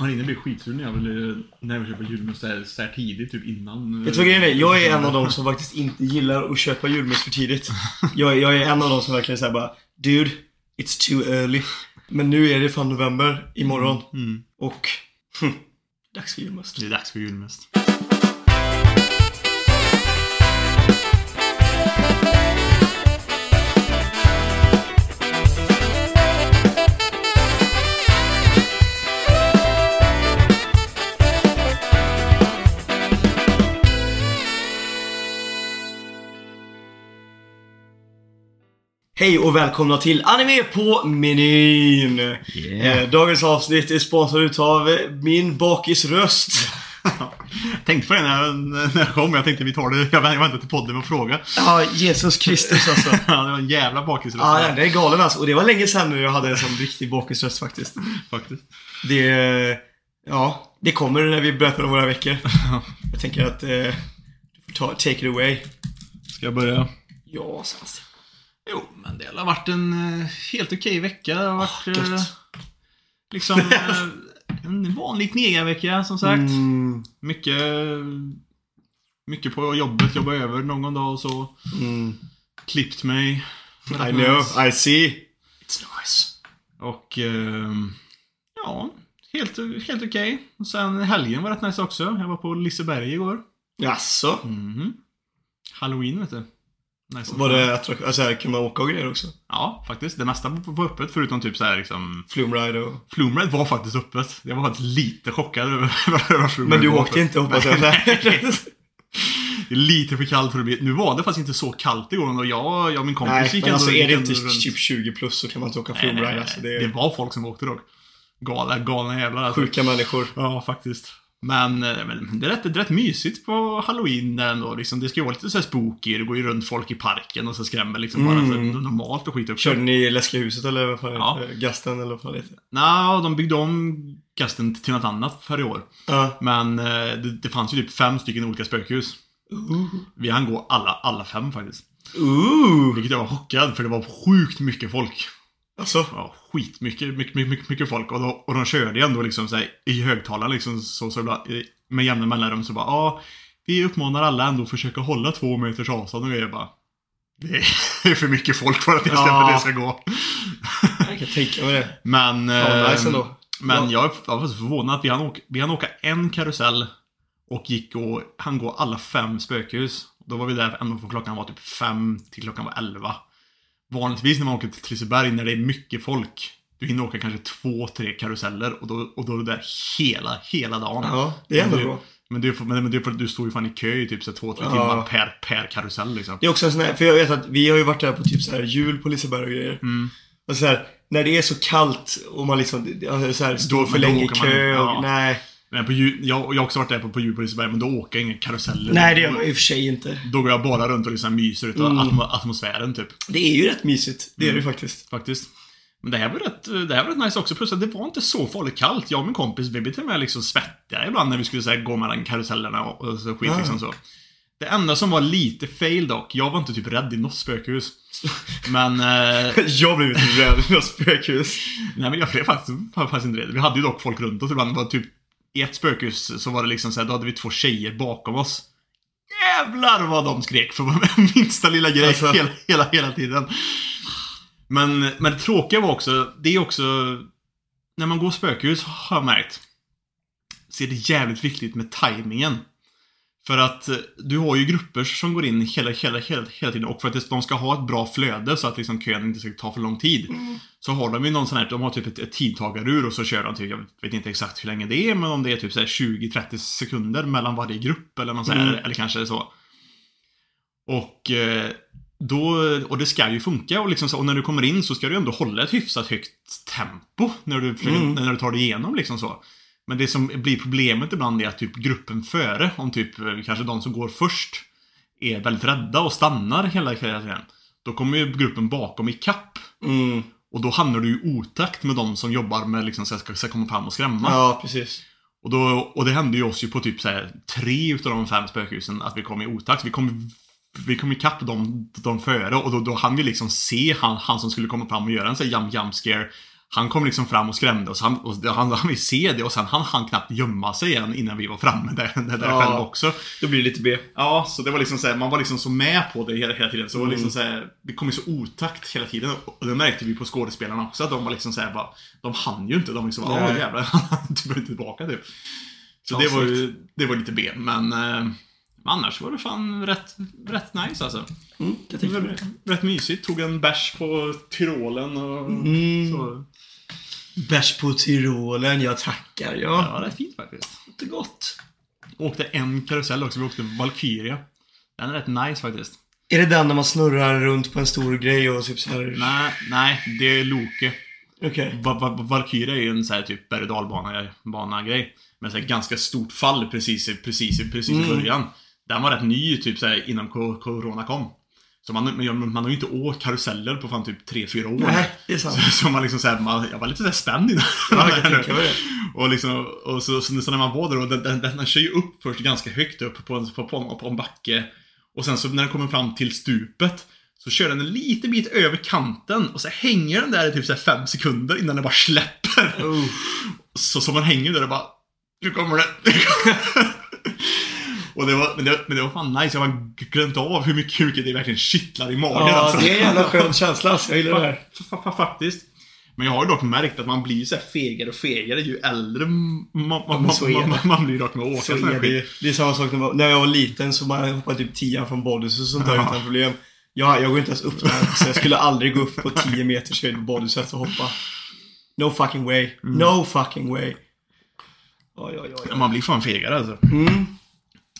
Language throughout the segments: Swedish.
Marina blir skitsur när jag vill, när vi köper julmust så här, så här tidigt, typ innan. Vet du vad grejen är? Jag är en av dem som faktiskt inte gillar att köpa julmust för tidigt. Jag, jag är en av dem som verkligen säger bara Dude, it's too early. Men nu är det fan november imorgon. Mm. Och... hm, dags för julmust. Det är dags för julmust. Hej och välkomna till Anime på menyn! Yeah. Eh, dagens avsnitt är sponsrat utav min bakisröst. Tänkte på det när jag, när jag kom. Jag tänkte vi tar det. Jag väntade till podden och fråga. Ja, Jesus Kristus alltså. Ja, det var en jävla bakisröst. Ja, det är galen alltså. Och det var länge sedan nu jag hade en sån riktig bakisröst faktiskt. Faktiskt. Det... Ja, det kommer när vi berättar om våra veckor. Jag tänker att... Eh, ta, take it away. Ska jag börja? Ja, Sebastian. Jo, men det har varit en eh, helt okej vecka. Det har varit eh, liksom eh, en vanlig knegarvecka som sagt. Mm, Mycket, mycket på jobbet, jobba över någon dag och så. mm. Klippt mig. I know, I see. It's nice. Och ehm, ja, helt, helt okej. Och sen helgen var rätt nice också. Jag var på Liseberg igår. Jaså? Mhm. Halloween vet du. Nice. Var det attraktion? Alltså, här, kan man åka och grejer också? Ja, faktiskt. Det mesta var öppet förutom typ så här liksom Flumride och... Flumride var faktiskt öppet. Jag var faktiskt lite chockad över Flumride Men du var åkte öppet. inte hoppas jag. Det är lite för kallt för att bli... Nu var det faktiskt inte så kallt igår och jag, jag och min kompis Nej, gick men alltså är det inte runt. typ 20 plus så kan man inte åka flumride. nej, Alltså, det Det var folk som åkte dock. Galna, galna jävlar alltså. sjuka människor. Ja, faktiskt. Men, eh, men det, är rätt, det är rätt mysigt på halloween där ändå. Liksom, det ska ju vara lite så här spooky. Det går ju runt folk i parken och så skrämmer liksom bara så här normalt och skit också. Körde ni Läskiga huset eller vad fan Ja. Gasten eller vad fan heter? Nja, de byggde om gasten till något annat för i år. Ja. Men eh, det, det fanns ju typ fem stycken olika spökhus. Vi hann gå alla, alla fem faktiskt. Ooh! Vilket jag var chockad för det var sjukt mycket folk. Alltså, Ja, skitmycket, mycket, mycket, mycket, folk. Och, då, och de körde ju ändå liksom så här, i högtalaren liksom så, så ibland, med jämna mellanrum så bara ja, vi uppmanar alla ändå att försöka hålla två meters avstånd och grejer bara. Det är för mycket folk för att jag ska, Ja. det ska gå. jag kan tänka mig det. Men, eh, nice ändå. men Ja. jag, så förvånad att vi hann, åka, vi hann åka en karusell och gick och han gå alla fem spökhus. Då var vi där ändå från klockan var typ fem till klockan var elva. Vanligtvis när man åker till Liseberg när det är mycket folk, du hinner åka kanske två, tre karuseller och då, och då är du där hela, hela dagen. Ja, det är ändå bra. Men för, men men att du står ju fan i kö i typ så två, tre Ja. timmar per, per karusell liksom. Det är också en sån här, för jag vet att vi har ju varit där på typ så här jul på Liseberg och grejer. Mm. Och så här, när det är så kallt och man liksom, alltså så här, står för länge i kö och, ja. nej. Men på jag, jag har också varit där på, på jul på Liseberg, men då åker jag inga karuseller. Nej, det gör man i och för sig inte. Då går jag bara runt och liksom myser utav Mm. atmo atmosfären typ. Det är ju rätt mysigt. Det är det ju faktiskt. Faktiskt. Men det här var rätt, det här var rätt nice också. Plus att det var inte så farligt kallt. Jag och min kompis, vi blev till och med liksom svettiga ibland när vi skulle så här, gå mellan karusellerna och, och så skit Ah. liksom så. Det enda som var lite fail dock, jag var inte typ rädd i något spökhus. Men, eh, Jag blev inte rädd i något spökhus. nej men jag blev faktiskt, faktiskt inte rädd. Vi hade ju dock folk runt oss ibland. Det var typ, i ett spökhus så var det liksom så här, då hade vi två tjejer bakom oss. Jävlar vad de skrek för minsta lilla grej Alltså. hela, hela, hela tiden. Men, men det tråkiga var också, det är också, när man går spökhus har jag märkt, så är det jävligt viktigt med tajmingen. För att eh, du har ju grupper som går in hela, hela, hela, hela tiden och för att de ska ha ett bra flöde så att liksom kön inte ska ta för lång tid. Så har de ju någon sån här, de har typ ett, ett tidtagarur och så kör de typ, jag vet inte exakt hur länge det är, men om det är typ så här 20-30 sekunder mellan varje grupp eller något här, Mm. eller kanske så. Och eh, då, och det ska ju funka och liksom så, och när du kommer in så ska du ändå hålla ett hyfsat högt tempo när du, försöker, Mm. när du tar dig igenom liksom så. Men det som blir problemet ibland är att typ gruppen före, om typ eh, kanske de som går först, är väldigt rädda och stannar hela tiden. Då kommer ju gruppen bakom i kapp Mm. Och då hamnar du i otakt med de som jobbar med liksom, så ska, ska komma fram och skrämma. Ja, precis. Och, då, och det hände ju oss ju på typ så här, tre utav de fem spökhusen att vi kom i otakt. Vi kom, vi kom ikapp de, de före och då, då hann vi liksom se han, han som skulle komma fram och göra en sån här jump, jump scare. Han kom liksom fram och skrämde oss. Han, och han, han vill se det och sen han han knappt gömma sig igen innan vi var framme där, där, där Ja. själv också. Då blir det lite B. Ja, så det var liksom så här, man var liksom så med på det hela, hela tiden. Så det var Mm. liksom så här, det kom ju så otakt hela tiden. Och det märkte vi på skådespelarna också, att de var liksom så här, bara, de hann ju inte. De liksom, åh jävlar, han typ inte tillbaka typ. Så Ja, det var ju, det var lite B, men eh, annars var det fan rätt, rätt nice alltså. Mm, jag Det var rätt mysigt. Tog en bärs på Tyrolen och Mm. så. Bärs på Tyrolen, jag tackar. Ja, Ja, rätt fint faktiskt. det är gott. Åkte en karusell också, vi åkte Valkyria. Den är rätt nice faktiskt. Är det den när man snurrar runt på en stor grej och typ så här... Nej, nej, det är Loke. Okej. Va- va- Valkyria är ju en sån här typ berg och grej. Med så här ganska stort fall precis, precis, i- precis i Mm. början. Den var rätt ny typ så här, innan co- Corona kom. Så man, men man har ju inte åkt karuseller på fan typ 3-4 år. Nej, det är sant. Så, så man liksom så här, man, jag var lite så här spänd innan. Ja, jag kan tänka mig det. Och, liksom, och så, så, så när man var där, och den, den, den, kör ju upp först ganska högt upp på en, på, på, på en backe. Och sen så när den kommer fram till stupet så kör den en liten bit över kanten och så hänger den där i typ så här fem sekunder innan den bara släpper. Oh. Så, så man hänger där och bara Nu kommer det. och det var, men, det, men det var fan nice. Jag har glömt av hur mycket, hur mycket det verkligen kittlar i magen. Ja, alltså. det är en jävla skön känsla alltså. Jag gillar det här. Fa- fa- fa- Faktiskt. Men jag har ju dock märkt att man blir så här fegare och fegare ju äldre man, man, man, man, blir dock med att åka Så här är det, det är samma sak när, jag var- liten så man hoppade typ 10 från bodys och sånt där Ja. utan problem. Jag, jag går inte ens upp där, så jag skulle aldrig gå upp på 10 meters höjd på bodyset och hoppa. No fucking way. No fucking way. Oj, oj, oj. Ja, Man blir fan fegare alltså. Mm.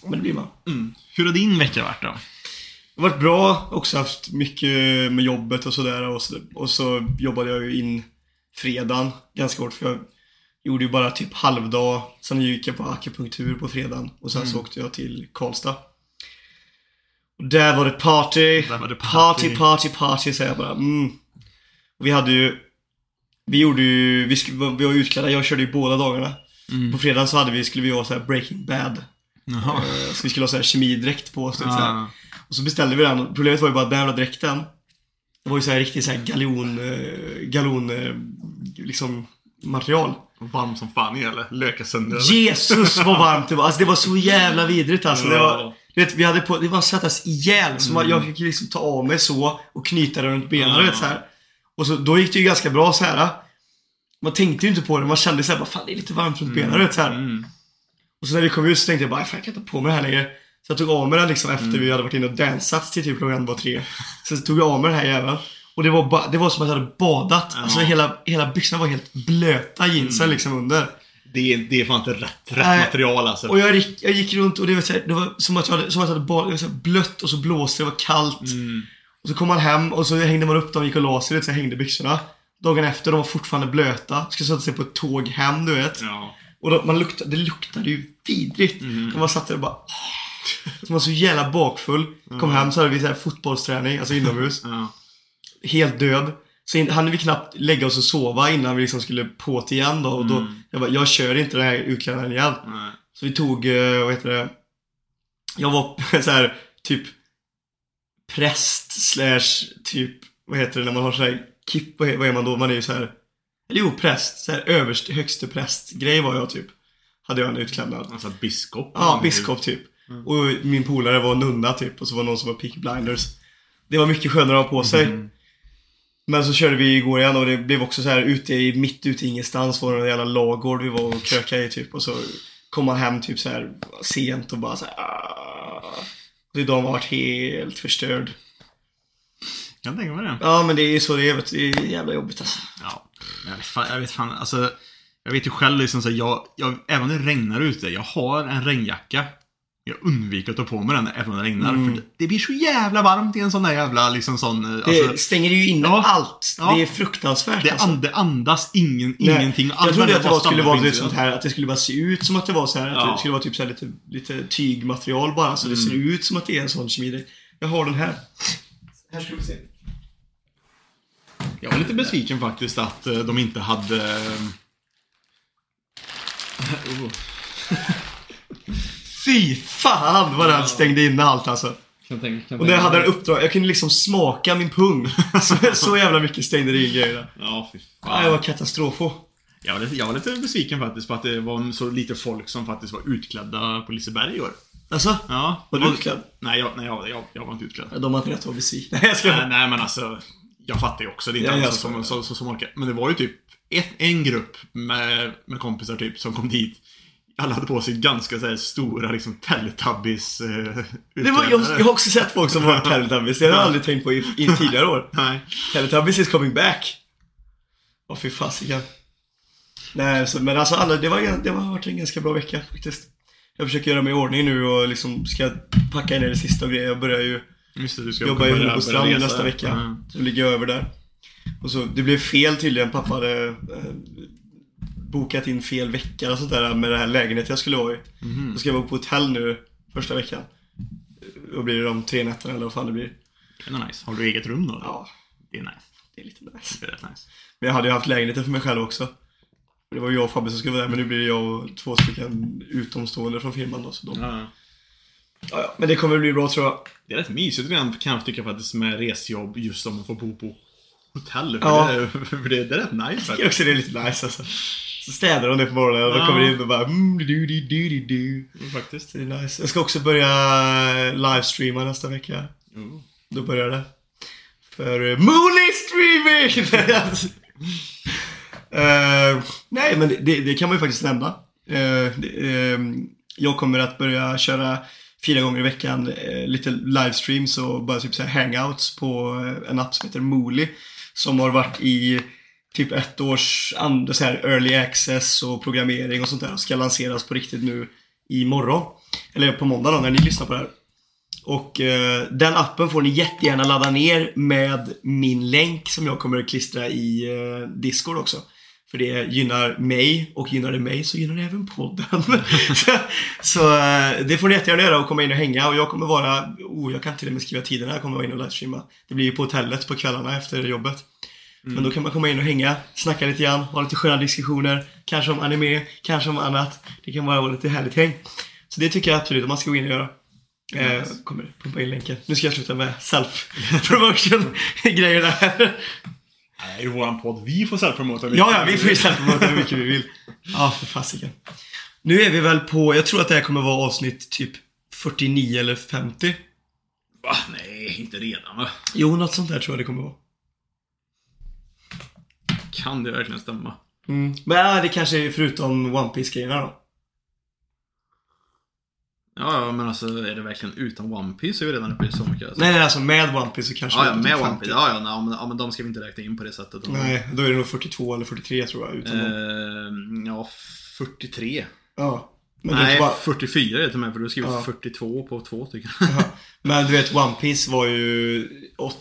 Men det blir man. Mm. Hur har din vecka varit då? Det har varit bra. Också haft mycket med jobbet och sådär. Och så, och så jobbade jag ju in fredagen ganska hårt. För jag gjorde ju bara typ halvdag. Sen gick jag på akupunktur på fredagen. Och sen så åkte jag till Karlstad. Och där var det party. Där var det party, party. party, party, säger jag bara. Mm. Vi hade ju... Vi gjorde ju... Vi, skulle, vi var utklädda. Jag körde ju båda dagarna. På fredagen så hade vi, skulle vi ha så här Breaking Bad. Jaha. Eh, Så vi skulle ha så här kemidräkt på oss. så här. Ah. Och så beställde vi den. Problemet var ju bara att den jävla dräkten. Det var ju så här riktigt så här galon, eh, galon, eh, liksom material. Varm som fan i eller? Löka sönder? Jesus vad varmt det var. Alltså det var så jävla vidrigt alltså. Det var, Ja. du vet, vi hade på, det var svettas ihjäl. Så man, jag fick liksom ta av mig så och knyta det runt benen, Ja. vet så här. Och så, då gick det ju ganska bra så här. Man tänkte ju inte på det, man kände såhär bara fan det är lite varmt runt benen, du vet så här. Och så när vi kom ut så tänkte jag bara, fan jag kan inte på mig det här längre. Så jag tog av mig den liksom efter Mm. vi hade varit inne och dansat till typ klockan var tre. Så tog jag av mig den här jäveln. Och det var, ba- det var som att jag hade badat. Alltså hela, hela byxorna var helt blöta jeansen Mm. liksom under. Det, det är fan inte rätt, rätt Nej. material alltså. Och jag gick, jag gick runt och det var, så här, det var som att jag hade, som att jag hade badat, det var så blött och så blåste det, var kallt. Mm. Och så kom man hem och så hängde man upp dem, gick och la sig så jag hängde byxorna. Dagen efter, de var fortfarande blöta. Skulle sätta sig på ett tåg hem, du vet. Ja. Och då, man luktade, det luktade ju vidrigt. Mm. Och man satt där och bara... Så man var så jävla bakfull. Kom hem så hade vi så här fotbollsträning, alltså inomhus. Ja. Helt död. Så in, hann vi knappt lägga oss och sova innan vi liksom skulle på till igen då. Och då jag bara, jag kör inte den här utklädnaden igen. Så vi tog, eh, vad heter det? Jag var så här typ präst slash typ, vad heter det när man har så här kipp, vad är, vad är man då? Man är ju så här eller jo, präst. Så här överste, högste prästgrej var jag typ. Hade jag en utklädnad. Alltså biskop. Ja, biskop typ. Och min polare var nunna typ och så var någon som var Peaky Blinders. Det var mycket skönare att ha på sig. Men så körde vi igår igen och det blev också så här ute i, mitt ute i ingenstans var det en jävla lagård vi var och krökade i typ och så kom man hem typ så här sent och bara så här. "Ah." Och idag har man varit helt förstörd. Jag tänka mig det. Ja men det är så det är. Det är jävla jobbigt alltså. Ja, jag vet fan, jag vet fan alltså. Jag vet ju själv liksom så jag, jag, även om det regnar ute, jag har en regnjacka. Jag undviker att ta på mig den även om det regnar. För det, det blir så jävla varmt i en sån där jävla liksom sån... Det Alltså, stänger ju in Ja. allt. Ja. Det är fruktansvärt det, alltså. and, det andas ingen, Nej, ingenting. Jag trodde att det var, skulle vara lite lite sånt här, att det skulle bara se ut som att det var så här, att Ja. det skulle vara typ så här lite, lite tygmaterial bara, så det ser ut som att det är en sån kemidräkt. Jag har den här. Här ska vi se. Jag var lite besviken faktiskt att eh, de inte hade... eh, Fy fan vad den stängde in allt alltså. Kan tänka, kan Och tänka hade en uppdrag, jag kunde liksom smaka min pung. Så, så jävla mycket stängde det in grejerna. Ja, fy fan. jag var katastrofo. Jag var, lite, jag var lite besviken faktiskt på att det var så lite folk som faktiskt var utklädda på Liseberg i år. Alltså? Ja. Var du utklädd? Nej, jag, nej jag, jag, jag var inte utklädd. De har inte rätt att vara besvikna. Nej, jag ska Nej, nej, men alltså. Jag fattar ju också. Det är inte Ja, alla som, som, som, som orkar. Men det var ju typ ett, en grupp med, med kompisar typ som kom dit. Alla hade på sig ganska så här stora liksom Teletubbies eh, Det var, jag, jag har också sett folk som har Teletubbies. Det har jag aldrig tänkt på i, i tidigare år. Nej. Teletubbies is coming back. Åh fy fasiken. Nej, så, men alltså alla, det, var, det har varit en ganska bra vecka faktiskt. Jag försöker göra mig i ordning nu och liksom ska packa ner det sista och grejer. Jag börjar ju Just det, du ska jobba i resa. nästa vecka. Så ligger jag över där. Och så, det blev fel tydligen. Pappa hade eh, bokat in fel vecka och sånt där med den här lägenheten jag skulle vara i. Mhm. Då ska jag vara på hotell nu första veckan. Och blir det de tre nätterna eller vad fan det blir. Det är nice. Har du eget rum då? Ja, Det är nice. det är lite nice. Det är rätt nice. Men jag hade ju haft lägenheten för mig själv också. Det var jag och Fabbe som skulle vara där, men nu blir det jag och två stycken utomstående från firman då. Så de... ja. Ja. Ja, men det kommer bli bra tror jag. Det är rätt mysigt redan kan jag tycka faktiskt med resjobb just om man får bo på hotell. För, Ja. det, för det, det är rätt nice Jag tycker faktiskt. också det är lite nice alltså. Så städar de det på morgonen och Ja. kommer in och bara mm, du, du, du, du, du. Faktiskt. Det är nice. Jag ska också börja livestreama nästa vecka. Jo. Då börjar det. För uh, Mooney streaming! Eh, nej, men det, det, kan man ju faktiskt nämna. Eh, det, ehm, jag kommer att börja köra fyra gånger i veckan eh, lite livestreams och bara typ så här hangouts på eh, en app som heter Mooli Som har varit i typ ett års så här early access och programmering och sånt där och ska lanseras på riktigt nu imorgon. Eller på måndag då, när ni lyssnar på det här. Och eh, den appen får ni jättegärna ladda ner med min länk som jag kommer att klistra i eh, Discord också. För det gynnar mig och gynnar det mig så gynnar det även podden. så så eh, det får ni jättegärna göra och komma in och hänga och jag kommer vara, oh jag kan till och med skriva tiderna jag kommer vara inne och livestreama. Det blir ju på hotellet på kvällarna efter jobbet. Men då kan man komma in och hänga, snacka lite grann, ha lite sköna diskussioner. Kanske om anime, kanske om annat. Det kan bara vara lite härligt häng. Så det tycker jag absolut att man ska gå in och göra. Eh, kommer pumpa in länken. Nu ska jag sluta med self-promotion-grejerna här. Nej, i våran podd. Vi får self-promota. Ja, ja, vi får ju self-promota hur mycket vi vill. Ja, för fasiken. Nu är vi väl på, jag tror att det här kommer vara avsnitt typ 49 eller 50. Va? Nej, inte redan va? Jo, något sånt där tror jag det kommer vara. Kan det verkligen stämma? Mm. Men ja, det kanske är förutom One piece grejerna då. Ja, ja, men alltså är det verkligen utan One Piece är vi redan uppe i så mycket. Alltså. Nej, nej, alltså med One Piece så kanske Ja, ja, med typ One 50. Piece. Ja, ja, nej, men, ja, men de ska vi inte räkna in på det sättet. De, Nej, då är det nog 42 eller 43 tror jag. Utan dem. Eh, ja, 43. Ja. Men, Nej, bara, 44 är det till med, för du har skrivit Ja. 42 på två stycken. men du vet, One Piece var ju,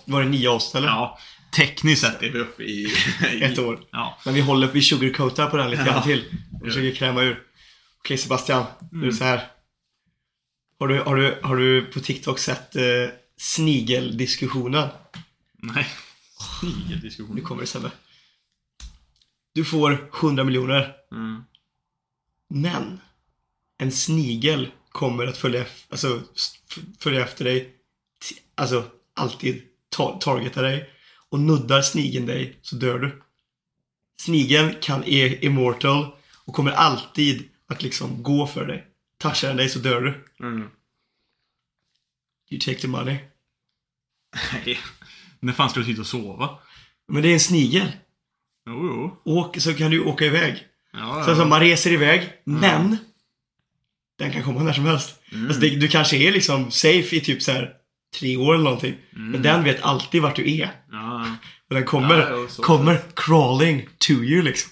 var det nio avsnitt eller? ja, tekniskt sett är vi uppe i... i Ett år. Ja. Men vi håller, vi sugarcoatar på den lite grann Ja. till. Och försöker kräma ur. Okej Sebastian, nu är det så här. Har du, har du, har du på TikTok sett eh, snigeldiskussionen? Nej. Snigeldiskussion. Nu kommer det Sebbe. Du får 100 miljoner. Mm. Men en snigel kommer att följa, alltså, följa efter dig. Alltså alltid ta, targeta dig. Och nuddar snigeln dig så dör du. Snigeln kan är immortal och kommer alltid att liksom gå för dig. Touchar den dig så dör du. Mm. You take the money. Nej. När fan ska du hit och sova? Men det är en snigel. Jo, jo. Åk, så kan du åka iväg. Ja, Så alltså, man reser iväg, men den kan komma när som helst. Mm. Alltså, det, du kanske är liksom safe i typ så här tre år eller någonting. Mm. Men den vet alltid vart du är. Ja, Och den kommer, Ja, kommer crawling to you liksom.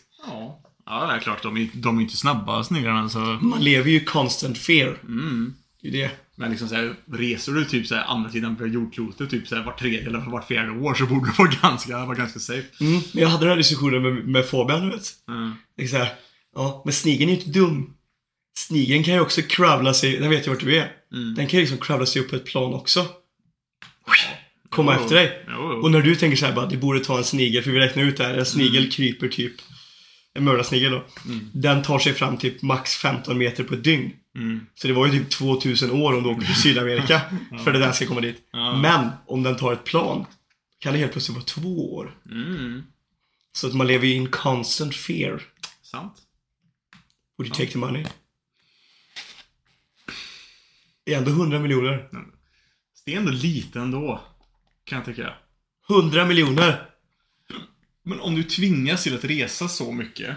Ja. Det är klart. De är, de är inte snabba sniglarna så... Man lever ju i constant fear. Mm. Det är det. Men liksom så här, reser du typ så här andra sidan på jordklotet typ så här vart tredje eller vart fjärde år så borde du vara ganska, vara ganska safe. Mm. Men jag hade den här diskussionen med, med Fabian, du vet. Mm. Det är så här, ja, men snigeln är ju inte dum. Snigeln kan ju också crawla sig, den vet ju vart du är. Mm. Den kan ju liksom crawla sig upp på ett plan också. Komma Jo, efter dig. Jo. Och när du tänker så här bara, det borde ta en snigel, för vi räknar ut det här, en snigel kryper typ en mördarsnigel då. Den tar sig fram typ max 15 meter på ett dygn. Mm. Så det var ju typ 2000 år om du åker till Sydamerika för att den ska komma dit. Ja. Men om den tar ett plan kan det helt plötsligt vara två år. Mm. Så att man lever i en constant fear. Sant. Would you take the money? Det är ändå 100 miljoner. Det är ändå lite ändå. Kan jag tycka. 100 miljoner! Men om du tvingas till att resa så mycket.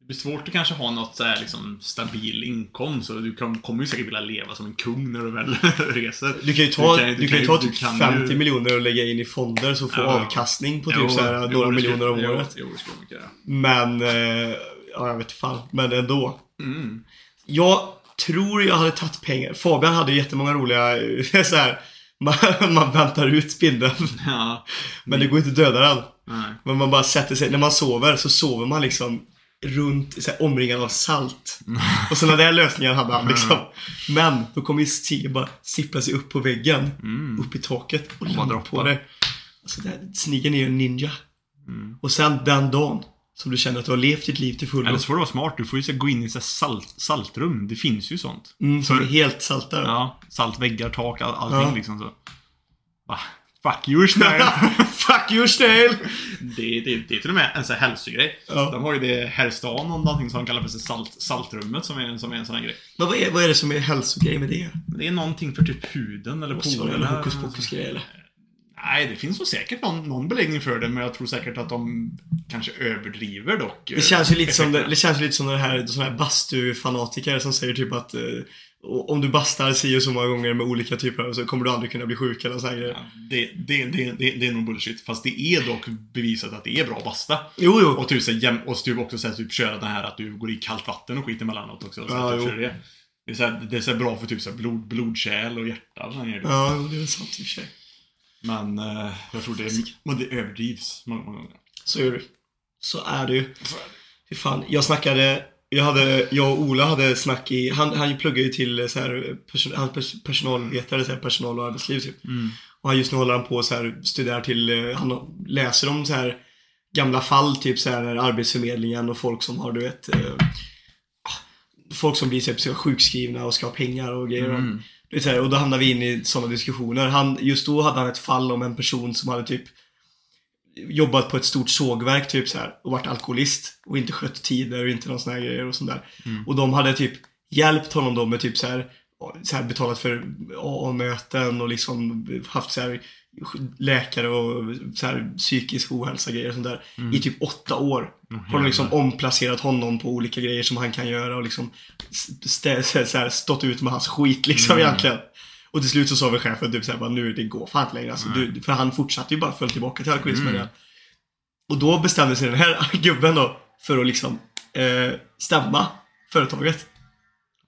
Det blir svårt att kanske ha något så här liksom stabil inkomst. Och du kan- kommer ju säkert vilja leva som en kung när du väl reser. Du kan ju ta, du Du kan- kan, du ju ta kan- typ du kan 50 ju- miljoner och lägga in i fonder så får Ja. avkastning på typ Jo, så här, några miljoner om året. Jo, det skulle kunna göra. Men, eh, ja jag vet fan. Men ändå. Mm. Jag tror jag hade tagit pengar. Fabian hade jättemånga roliga, så här, man, man väntar ut spindeln. Ja. Men det går inte att döda den. Nej. Men man bara sätter sig, när man sover så sover man liksom runt, så här, omringad av salt. Och sådana där lösningar hade han liksom. Men då kommer ju Stig bara sippra sig upp på väggen, upp i taket och landa på dig. Alltså där, Snigeln är ju en ninja. Mm. Och sen den dagen som du känner att du har levt ditt liv till fullo. Eller så får du vara smart. Du får ju gå in i så salt, saltrum. Det finns ju sånt. Mm, som är helt salta. Ja. Saltväggar, tak, all, allting Ja. liksom så. Va? Fuck you snail. Fuck you snail! det, det, det är till och med en sån här hälsogrej. Ja. De har ju det här i stan någonting som de kallar för salt, saltrummet som är, som är en sån här grej. Men vad är, vad är det som är hälsogrej med det? Det är någonting för typ huden eller Måste vara en porerna. hokus pokus grej eller? Nej, det finns nog säkert någon, någon beläggning för det, men jag tror säkert att de kanske överdriver dock. Det känns ju lite som, det, det känns lite som den här, sån här bastufanatiker som säger typ att eh, om du bastar si och så många gånger med olika typer av så kommer du aldrig kunna bli sjuk eller sån här. Ja, det, det, det, det, det är nog bullshit. Fast det är dock bevisat att det är bra att basta. Jo, jo. Och typ, så här, och typ också så här, typ, köra den här att du går i kallt vatten och skit emellanåt också. Så Ja, du jo. det. Det är, så här, det är så bra för typ så blod, blodkärl och hjärta och grejer. Ja, det är sant i och för sig. Men eh, jag tror det, men det överdrivs många, många gånger. Så är det. Så är det ju. Så är det. Fy fan, jag snackade, jag hade, jag och Ola hade snack i, han, han pluggar ju till eh, så här, person, han är pers- personalvetare, så här, personal och arbetsliv typ. Och han just nu håller han på så här, studerar till, eh, han läser om så här gamla fall, typ så här Arbetsförmedlingen och folk som har, du vet, eh, folk som blir typ så sjukskrivna och ska ha pengar och grejer. Mm. Det är så här, och då hamnar vi in i sådana diskussioner. Han, just då hade han ett fall om en person som hade typ jobbat på ett stort sågverk typ så här och varit alkoholist och inte skött tider och inte någon sån här grejer och sånt där. Och de hade typ hjälpt honom då med typ så här, så här betalat för AA-möten och liksom haft så här läkare och så här psykisk ohälsa grejer och sånt där i typ åtta år. Har de liksom omplacerat honom på olika grejer som han kan göra och liksom stä, så här, stått ut med hans skit liksom egentligen. Och till slut så sa väl chefen typ såhär bara nu det går fan inte längre. Alltså, du, för han fortsatte ju bara följa tillbaka till alkoholismen igen. Och då bestämde sig den här gubben då för att liksom eh, stämma företaget.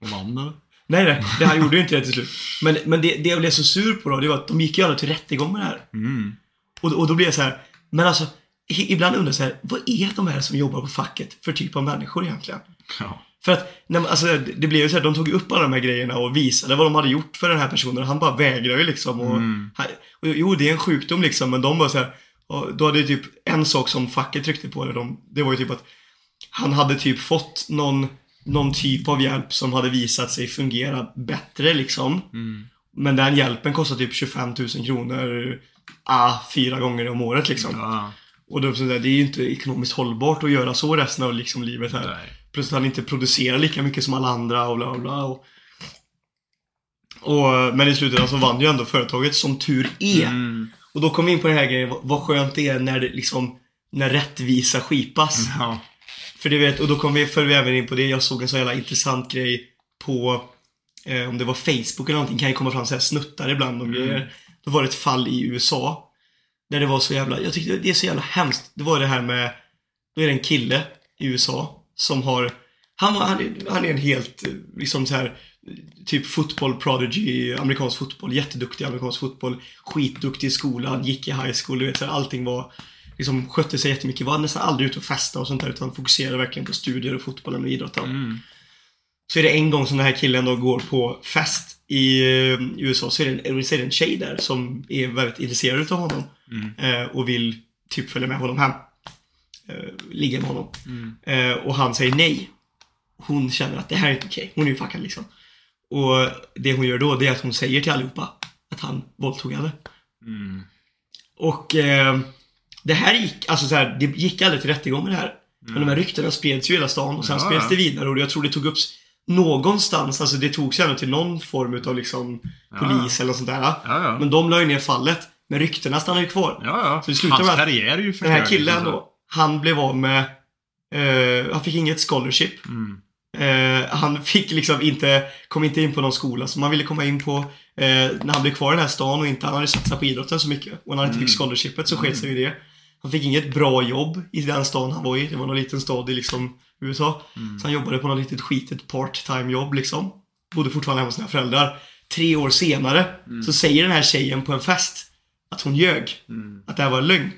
Vann eller? Nej, nej, det han gjorde ju inte det till slut. Men, men det, det jag blev så sur på då, det var att de gick ju alla till rättegång med det här. Mm. Och, och då blev jag så här, men alltså, ibland undrar jag så här, vad är de här som jobbar på facket för typ av människor egentligen? Ja. För att, nej, men alltså, det blev ju så här, de tog upp alla de här grejerna och visade vad de hade gjort för den här personen. Och han bara vägrade ju liksom. Och, Mm. och, jo, det är en sjukdom liksom, men de var så här, och då hade ju typ en sak som facket tryckte på, eller de, det var ju typ att han hade typ fått någon, någon typ av hjälp som hade visat sig fungera bättre liksom. Mm. Men den hjälpen kostar typ 25 000 kronor, ah, fyra gånger om året liksom. Ja. Och då, det är ju inte ekonomiskt hållbart att göra så resten av liksom livet här. Nej. Plus att han inte producerar lika mycket som alla andra och bla bla bla. Och, och, men i slutändan så vann ju ändå företaget som tur är. Mm. Och då kom vi in på den här grejen, vad, vad skönt det är när det liksom, när rättvisa skipas. Ja. För det vet, och då kom vi, föll vi även in på det, jag såg en så jävla intressant grej på, eh, om det var Facebook eller någonting, kan ju komma fram så här snuttar ibland om grejer. Då var det ett fall i USA. Där det var så jävla, jag tyckte det är så jävla hemskt. Det var det här med, då är det en kille i USA som har, han, han, är, han är en helt, eh, liksom så här typ fotboll prodigy, amerikansk fotboll, jätteduktig amerikansk fotboll, skitduktig i skolan, gick i high school, du vet så här, allting var, liksom skötte sig jättemycket, var nästan aldrig ute och festa och sånt där utan fokuserade verkligen på studier och fotbollen och idrotten. Mm. Så är det en gång som den här killen då går på fest i eh, USA så är det en, är det en tjej där som är väldigt intresserad av honom. Mm. Eh, och vill typ följa med honom hem. eh, ligga med honom. Eh, och han säger nej. Hon känner att det här är inte okej. Hon är ju fuckad liksom. Och det hon gör då, det är att hon säger till allihopa att han våldtog henne. Mm. Och eh, det här gick, alltså så här, det gick aldrig till rättegång med det här. Men de här ryktena spreds ju i hela stan och sen Ja, spreds det vidare och jag tror det tog upp någonstans, alltså det togs ändå till någon form utav liksom polis eller något sånt där. Men de la ju ner fallet. Men ryktena stannade ju kvar. Ja, ja. Så det slutar Hans med karriär är ju Den här killen liksom då, han blev av med, eh, han fick inget scholarship. Mm. Eh, han fick liksom inte, kom inte in på någon skola som han ville komma in på. Eh, när han blev kvar i den här stan och inte, han hade satsat på idrotten så mycket. Och när han inte Mm. fick scholarshipet så sket sig ju det. Han fick inget bra jobb i den stan han var i. Det var någon liten stad i liksom USA. Mm. Så han jobbade på något litet skitigt part-time jobb liksom. Bodde fortfarande hemma hos sina föräldrar. Tre år senare Mm. så säger den här tjejen på en fest att hon ljög. Mm. Att det här var en lögn.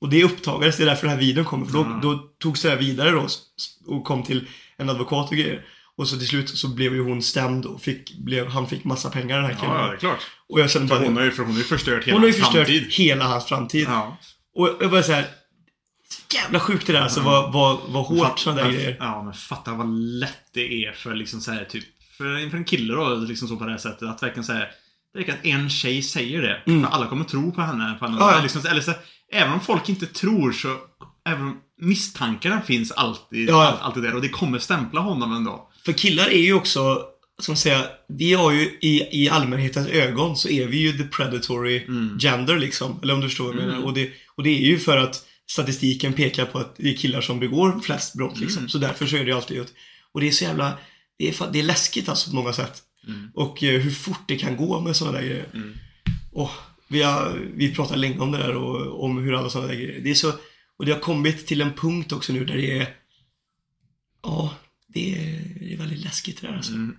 Och det uppdagades, det är därför den här videon kommer. För då, Ja. då togs det här vidare då och kom till en advokat och grejer. Och så till slut så blev ju hon stämd och fick, blev, han fick massa pengar den här killen. Ja, ja, det är klart. Och jag kände bara, hon har ju, för hon har ju förstört hela hon har ju hans förstört framtid. hela hans framtid. Ja. Och jag bara såhär, så jävla sjukt det där alltså, vad, vad, vad hårt sådana där grejer. Ja, men fatta vad lätt det är för liksom så här, typ för, för en kille då, liksom så på det här sättet att verkligen säga det räcker att en tjej säger det. Mm. För alla kommer tro på henne. På henne. Ja, ja. Liksom, eller så, även om folk inte tror så Även om misstankarna finns alltid, Ja, ja. all- alltid där och det kommer stämpla honom ändå. För killar är ju också, som säga, vi har ju i, i allmänhetens ögon så är vi ju the predatory Mm. gender liksom. Eller om du förstår vad jag menar. Och det, och det är ju för att statistiken pekar på att det är killar som begår flest brott liksom. Mm. Så därför så är det alltid ut. Och det är så jävla, det är, det är läskigt alltså på många sätt. Mm. Och eh, hur fort det kan gå med sådana där grejer. Mm. Och vi, har, vi pratar länge om det där och om hur alla sådana där grejer. Det är så, och det har kommit till en punkt också nu där det är, ja, det är, det är väldigt läskigt det där alltså. Mm.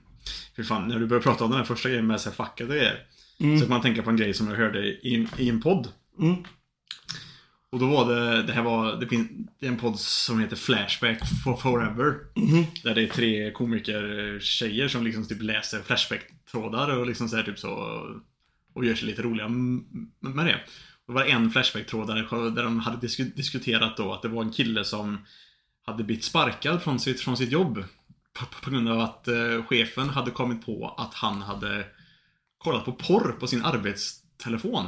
Fy fan, när du började prata om den här första grejen med så här fuckade grejer. Mm. Så kan man tänka på en grej som jag hörde i, i en podd. Mm. Och då var det, det här var, det, finns, en podd som heter Flashback for Forever. Mhm. Där det är tre komiker tjejer som liksom typ läser Flashback-trådar och liksom så här typ så och gör sig lite roliga med det. Det var en Flashback-tråd där, där de hade disku, diskuterat då att det var en kille som hade blivit sparkad från sitt, från sitt jobb. På, på grund av att eh, chefen hade kommit på att han hade kollat på porr på sin arbetstelefon.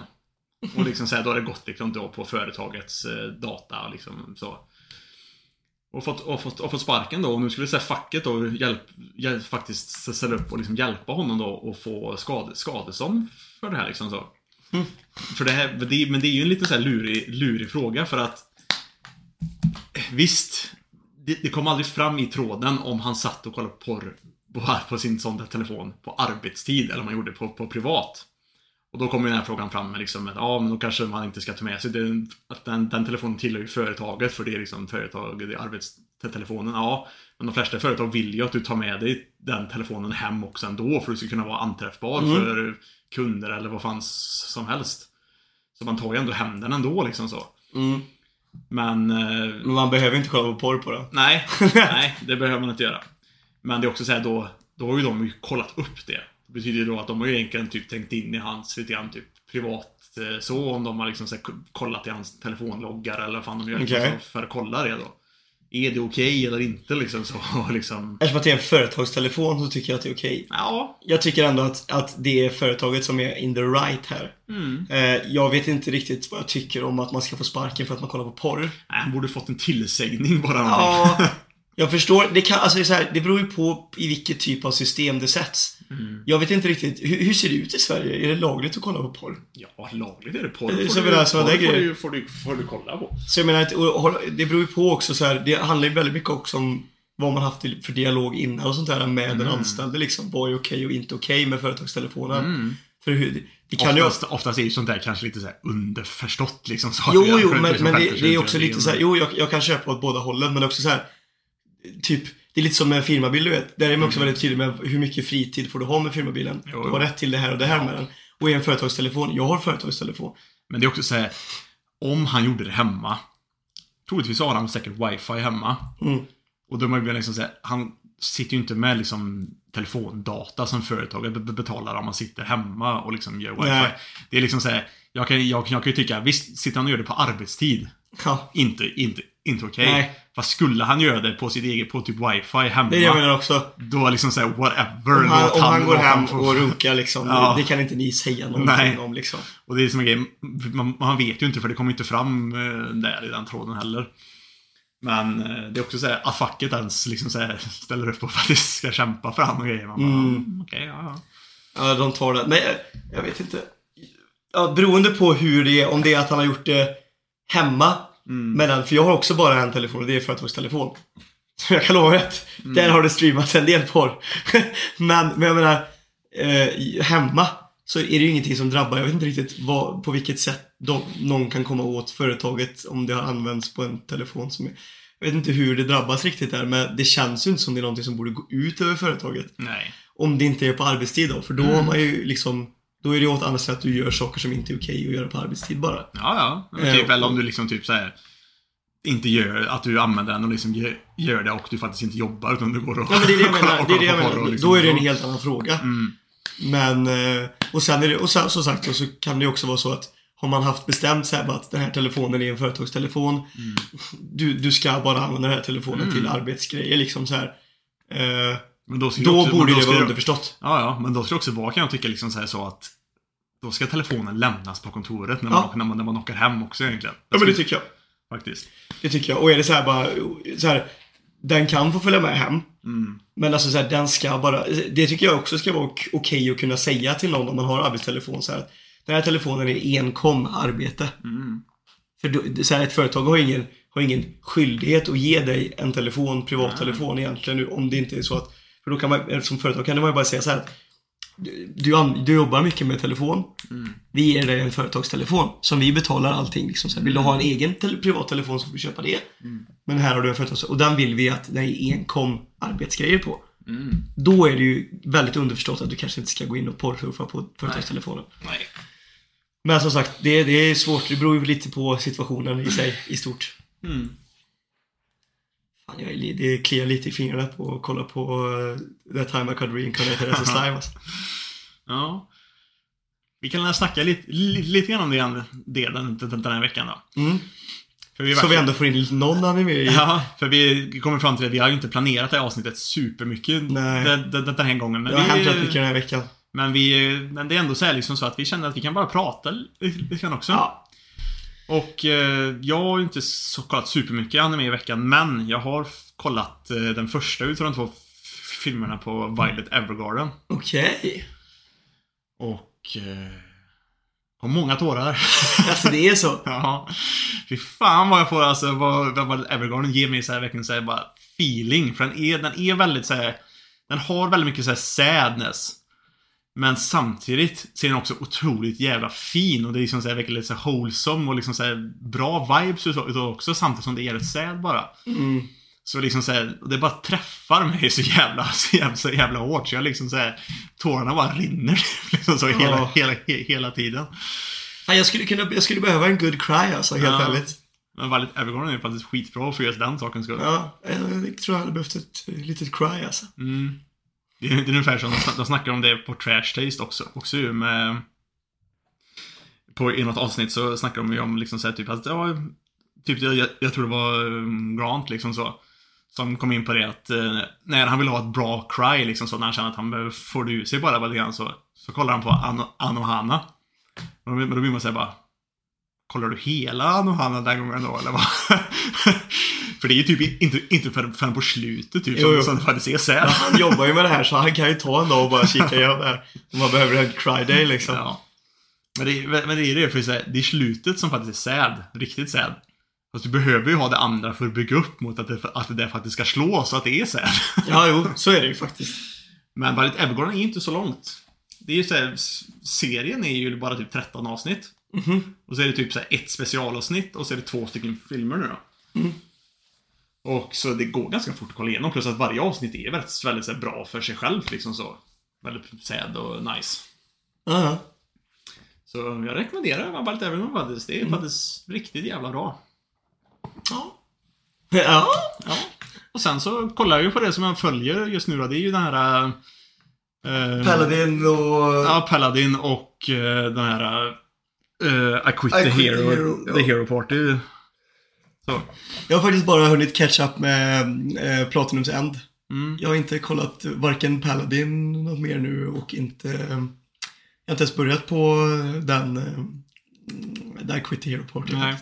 Och liksom så här, då har det gått liksom då på företagets eh, data och liksom så. Och fått, och, fått, och fått sparken då och nu skulle här, facket då hjälp, hjälp, faktiskt ställa upp och liksom hjälpa honom då och få skade, skadestånd för det här liksom så. Mm. För det här, det, men det är ju en lite så här lurig, lurig fråga för att Visst, det, det kom aldrig fram i tråden om han satt och kollade på porr på, på sin sån där telefon på arbetstid eller om han gjorde det på, på privat. Och då kommer den här frågan fram med liksom att ja, men då kanske man inte ska ta med sig den, att den, den telefonen tillhör ju företaget för det är liksom företaget, det är arbetstelefonen. Ja, men de flesta företag vill ju att du tar med dig den telefonen hem också ändå för att du ska kunna vara anträffbar Mm. för kunder eller vad fan som helst. Så man tar ju ändå hem den ändå liksom så. Mm. Men eh, Men man behöver inte kolla på porr på det. Nej, nej, det behöver man inte göra. Men det är också så här då, då har ju de kollat upp det. Betyder ju då att de har ju egentligen typ tänkt in i hans lite grann typ privat eh, så om de har liksom så här, kollat i hans telefonloggar eller vad fan de gör liksom, Okej. så för att kolla det då. Är det okej eller inte liksom så liksom. Eftersom att det är en företagstelefon så tycker jag att det är okej. Ja. Jag tycker ändå att, att det är företaget som är in the right här. Mm. Eh, jag vet inte riktigt vad jag tycker om att man ska få sparken för att man kollar på porr. Nej, han borde fått en tillsägning bara. Ja, jag förstår. Det, kan, alltså, det, är så här, det beror ju på i vilket typ av system det sätts. Mm. Jag vet inte riktigt. Hur, hur ser det ut i Sverige? Är det lagligt att kolla på porr? Ja, lagligt är det. Porr är får så du, vad porr det får, du, får, du, får du kolla på. Så jag menar, och, och, det beror ju på också så här, det handlar ju väldigt mycket också om vad man haft för dialog innan och sånt där med den Mm. anställde liksom. Vad är okej och inte okej med företagstelefonen? Mm. För hur, det, kan ju... Oftast, oftast är ju sånt där kanske lite så här underförstått liksom. Så Jo, jo, men, liksom men det, det är också lite så här, jo, jag, jag kan köpa åt båda hållen, men också så här, typ, det är lite som med en firmabil, du vet. Där är man också väldigt tydlig med hur mycket fritid får du ha med firmabilen. Mm. Jo, du har rätt till det här och det här med den. Och i en företagstelefon, jag har företagstelefon. Men det är också så här, om han gjorde det hemma, troligtvis har han säkert wifi hemma. Mm. Och då är man ju liksom så här, han sitter ju inte med liksom telefondata som företaget be- betalar om man sitter hemma och liksom gör wifi. Nej. Det är liksom så här, jag kan, jag, jag kan ju tycka, visst, sitter han och gör det på arbetstid? Ja. Inte, inte, inte okej. Nej. Fast skulle han göra det på sitt eget, på typ wifi hemma. Det jag menar också. Då liksom såhär, whatever. Om han, om han går låt hem få- och runkar liksom, Ja. det, det kan inte ni säga någonting Nej. om liksom. Och det är som en grej, man, man vet ju inte för det kommer inte fram eh, där i den tråden heller. Men eh, det är också så här att facket ens liksom så här ställer upp och faktiskt ska kämpa för han och grejer. Man bara, Mm. mm. okej, ja, ja. Ja, de tar det. Nej, jag- jag vet inte. Ja, beroende på hur det är, om det är att han har gjort det hemma. Mm. Med den, för jag har också bara en telefon och det är företagstelefon. Så jag kan lova att Mm. där har det streamats en del porr. men, men jag menar, eh, hemma så är det ju ingenting som drabbar. Jag vet inte riktigt vad, på vilket sätt de, någon kan komma åt företaget om det har använts på en telefon som är jag vet inte hur det drabbas riktigt där, men det känns ju inte som det är någonting som borde gå ut över företaget. Nej. Om det inte är på arbetstid då, för då Mm. har man ju liksom Då är det åt andra sätt att du gör saker som inte är okej att göra på arbetstid bara. Ja, ja. Eh, Typ, eller om du liksom typ så här inte gör, att du använder den och liksom gör, det och du faktiskt inte jobbar utan du går och Ja men det är det jag menar, det är det jag menar. liksom Då är det en helt annan fråga. Mm. Men, eh, och sen är det, och sen, som sagt så kan det också vara så att har man haft bestämt sig att den här telefonen är en företagstelefon. Mm. Du, du ska bara använda den här telefonen till arbetsgrejer liksom så här. Men då, då också, borde då det vara underförstått. Ja, ja, men då ska det också vara kan jag tycka liksom så, här, så att då ska telefonen lämnas på kontoret när man, Ja. när man, när man åker hem också egentligen. Ja men det tycker jag. Faktiskt. Det tycker jag. Och är det så här bara, så här, den kan få följa med hem. Mm. Men alltså så här, den ska bara, det tycker jag också ska vara ok- okej att kunna säga till någon om man har arbetstelefon så här. att Den här telefonen är enkom arbete. Mm. För då, så här, ett företag har ingen, har ingen skyldighet att ge dig en telefon, privattelefon egentligen nu, om det inte är så att, för då kan man, som företag kan man ju bara säga så här du, du, jobbar mycket med telefon. Vi ger dig en företagstelefon som vi betalar allting. Liksom. Så här, vill du ha en egen tel- privattelefon så får du köpa det. Men här har du en företags... Och den vill vi att det är enkom arbetsgrejer på. Mm. Då är det ju väldigt underförstått att du kanske inte ska gå in och porrsurfa på företagstelefonen. Nej. Men som sagt, det, det är svårt. Det beror ju lite på situationen i sig, i stort. Mm. Fan, jag är, li- det kliar lite i fingrarna på att kolla på uh, The Time I Could Reincarnate as a Slime alltså. Ja. Vi kan snacka lite, lite, lite grann om det, det den, den, den här veckan då. mm. För vi Så vi ändå får in någon anime i. Ja, för vi kommer fram till att vi har ju inte planerat det här avsnittet supermycket den, den, den här gången. Men, Det har vi, hänt rätt mycket den här veckan. men, vi, men det är ändå så, här liksom så att vi känner att vi kan bara prata lite grann också. Ja. Och eh, jag har ju inte så kollat supermycket anime i veckan, men jag har kollat eh, den första utav de två filmerna på Violet Evergarden. Okej. Och... Eh, har många tårar. Alltså det är så. ja. Fy fan vad jag får alltså, vad, vad Evergarden ger mig så här verkligen så här bara feeling. För den är, den är väldigt så här, Den har väldigt mycket så här sadness. Men samtidigt så är den också otroligt jävla fin och det är liksom så här, verkligen lite så här wholesome och liksom så här bra vibes utav också samtidigt som det är jävligt sad bara. Mm. Så liksom så här, och det bara träffar mig så jävla, så jävla, så jävla hårt. Så jag liksom så här, tårarna bara rinner liksom så hela, Ja. hela, he, hela tiden. Jag, skulle kunna, jag skulle behöva en good cry alltså, helt Ja. ärligt. Men Violet Evergarden är faktiskt skitbra för just den sakens skull. Ja, jag tror jag hade behövt ett litet cry alltså. Mm. Det, är, det är ungefär som de, de snackar om det på Trash Taste också. Också ju med... På, I något avsnitt så snackar de ju om liksom så här, typ att, ja, typ jag, jag tror det var um, Grant liksom så. Som kom in på det att eh, när han vill ha ett bra cry liksom så när han känner att han behöver få det ur sig bara lite grann så, så kollar han på Anohana. Och då, men då blir man säga bara Kollar du hela Anohana den gången då eller vad? För det är ju typ inte, inte förrän, på slutet typ Jo, jo. som, det faktiskt är Ja, sad. han jobbar ju med det här så han kan ju ta en dag och bara kika igenom det här. Om man behöver en cry day liksom. Ja. Men det, men det är det, för det är slutet som faktiskt är sad. Riktigt sad. Fast du behöver ju ha det andra för att bygga upp mot att det, att det faktiskt ska slå så att det är sad. Ja, jo, så är det ju faktiskt. Men Violet Evergarden är inte så långt. Det är ju så här, s- serien är ju bara typ 13 avsnitt. Mhm. Och så är det typ så här ett specialavsnitt och så är det två stycken filmer nu då. Mm. Och så det går ganska fort att kolla igenom. Plus att varje avsnitt är väldigt, väldigt så här, bra för sig själv liksom så. Väldigt sad och nice. Ja, ja. Så jag rekommenderar Violet Evergarden faktiskt. Det är faktiskt riktigt jävla bra. Ja. Ja. Ja. Och sen så kollar jag ju på det som jag följer just nu då. Det är ju den här... eh, Paladin och... Ja, Paladin och eh, den här... eh, I quit, I the, quit the hero, hero, the hero Party. Så. Jag har faktiskt bara hunnit catch up med eh, Platinums End. Mm. Jag har inte kollat varken Paladin något mer nu och inte... eh, Jag har inte ens börjat på den... Eh, där Quit Hero Party. Nej.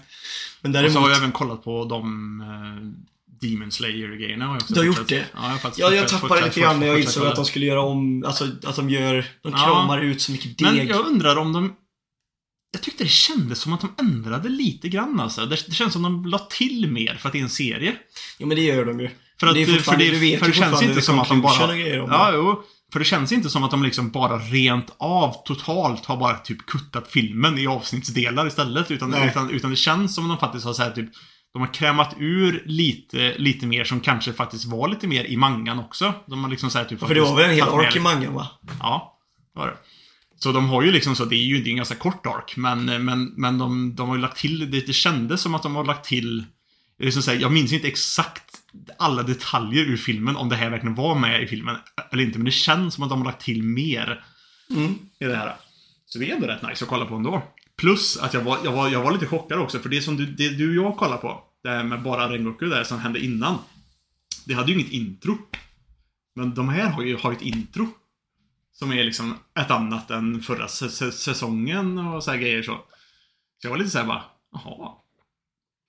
Men Och däremot... så har jag även kollat på de eh, Demon Slayer-grejerna. Du har gjort det? Ja, jag Ja, jag tappade lite grann när jag insåg att de skulle göra om, alltså att de gör, de Ja. kramar ut så mycket deg. Men jag undrar om de... Jag tyckte det kändes som att de ändrade lite grann alltså. Det, det känns som de la till mer för att det är en serie. Jo men det gör de ju. För, att, det är för, det, du vet för det känns inte som att de bara... Ja, jo. För det känns inte som att de liksom bara rent av totalt har bara typ kuttat filmen i avsnittsdelar istället. Utan, utan, utan det känns som att de faktiskt har så här, typ de har krämat ur lite, lite mer som kanske faktiskt var lite mer i mangan också. De har liksom så här, typ För det var väl en hel ark i mangan va? Ja, det var det. Så de har ju liksom så, det är ju det är en ganska kort ark, men, men, men de, de har ju lagt till, det, det kändes som att de har lagt till, det är som säger, jag minns inte exakt alla detaljer ur filmen, om det här verkligen var med i filmen eller inte, men det känns som att de har lagt till mer Mm. i det här. Så det är ändå rätt nice att kolla på ändå. Plus att jag var, jag var, jag var lite chockad också, för det som du, det du och jag kollar på, det här med bara Rengoku där som hände innan. Det hade ju inget intro. Men de här har ju har ju ett intro. Som är liksom ett annat än förra sä- sä- säsongen och så här grejer så. Så jag var lite såhär bara, jaha.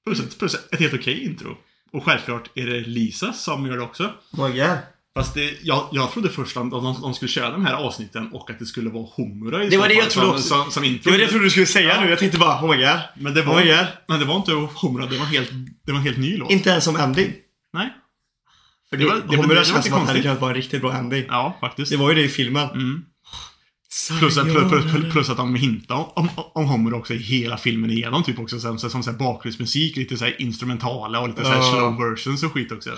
Plus ett, plus ett helt okej intro. Och självklart är det Lisa som gör det också. Oh god. Fast det, jag, jag trodde först att de, de skulle köra de här avsnitten och att det skulle vara Homura i Det var det jag trodde som, också. som, som intro. Det var det jag trodde du skulle säga Ja. nu. Jag tänkte bara, oh my god. Men det Oh var, my god. men det var inte Homura, det var, helt, det var en helt ny låt. Inte ens som ending. Nej. För Det var- det, det- känns som att det hade kunnat vara en riktigt bra ending. Ja, faktiskt. Det var ju det i filmen. Mm. Plus, att- plus, plus, plus, att de hintar om, om, om Homer också i hela filmen igenom. Typ också som, som, som bakgrundsmusik, lite så instrumentala och lite så här Ja. slow versions och skit också.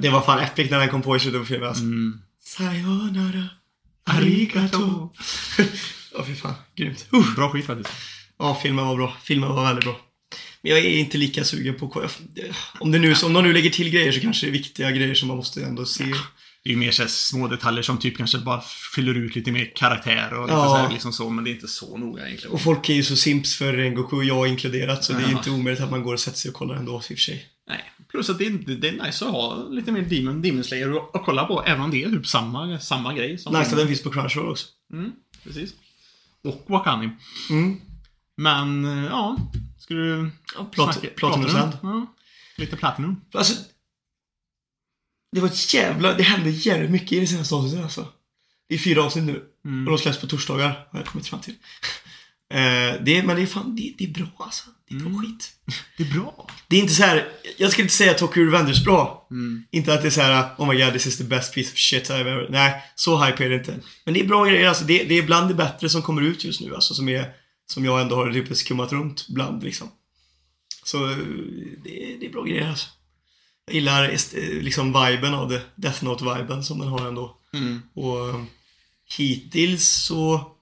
Det var fan epic när den kom på i slutet på filmen. Alltså. Mm. Sayonara. Arigato. Ja, fy fan. Grymt. Uh. Bra skit faktiskt. Ja, filmen var bra. Filmen var väldigt bra. Men jag är inte lika sugen på. Om, det nu, om de nu lägger till grejer så kanske det är viktiga grejer som man måste ändå se. Det är ju mer så små detaljer som typ kanske bara fyller ut lite mer karaktär och lite Ja. så här liksom så, men det är inte så noga egentligen. Och folk är ju så simps för Rengoku, jag inkluderat, så det är ju Ja. inte omöjligt att man går och sätter sig och kollar ändå i och för sig. Nej. Plus att det är, det är nice att ha lite mer Demon, Demon Slayer att kolla på, även om det är typ samma, samma grej. Nice att den finns på Crunchyroll också. Mm, precis. Och Wakani. Mm. Men, eh, ja. Ska du Ja, Plat- Platinum? Sand. Ja. Lite Platinum. Alltså, det var ett jävla, det hände jävligt mycket i det senaste avsnittet alltså. Det är fyra avsnitt nu. Mm. Och de släpps på torsdagar, har jag kommit fram till. Eh, det, men det är fan, det, det är bra alltså. Det är bra Mm. skit. Det är bra. Det är inte så här. jag ska inte säga att Tokyo Revengers bra. Mm. Inte att det är så här: oh my god, this is the best piece of shit I've ever... Nej, så hype är det inte. Men det är bra grejer, alltså. Det, det är bland det bättre som kommer ut just nu, alltså. Som är, som jag ändå har typ skummat runt bland, liksom. Så, eh, det, det är bra grejer, alltså. Jag gillar eh, liksom viben av det, Death Note-viben som den har ändå. Mm. Och eh, hittills så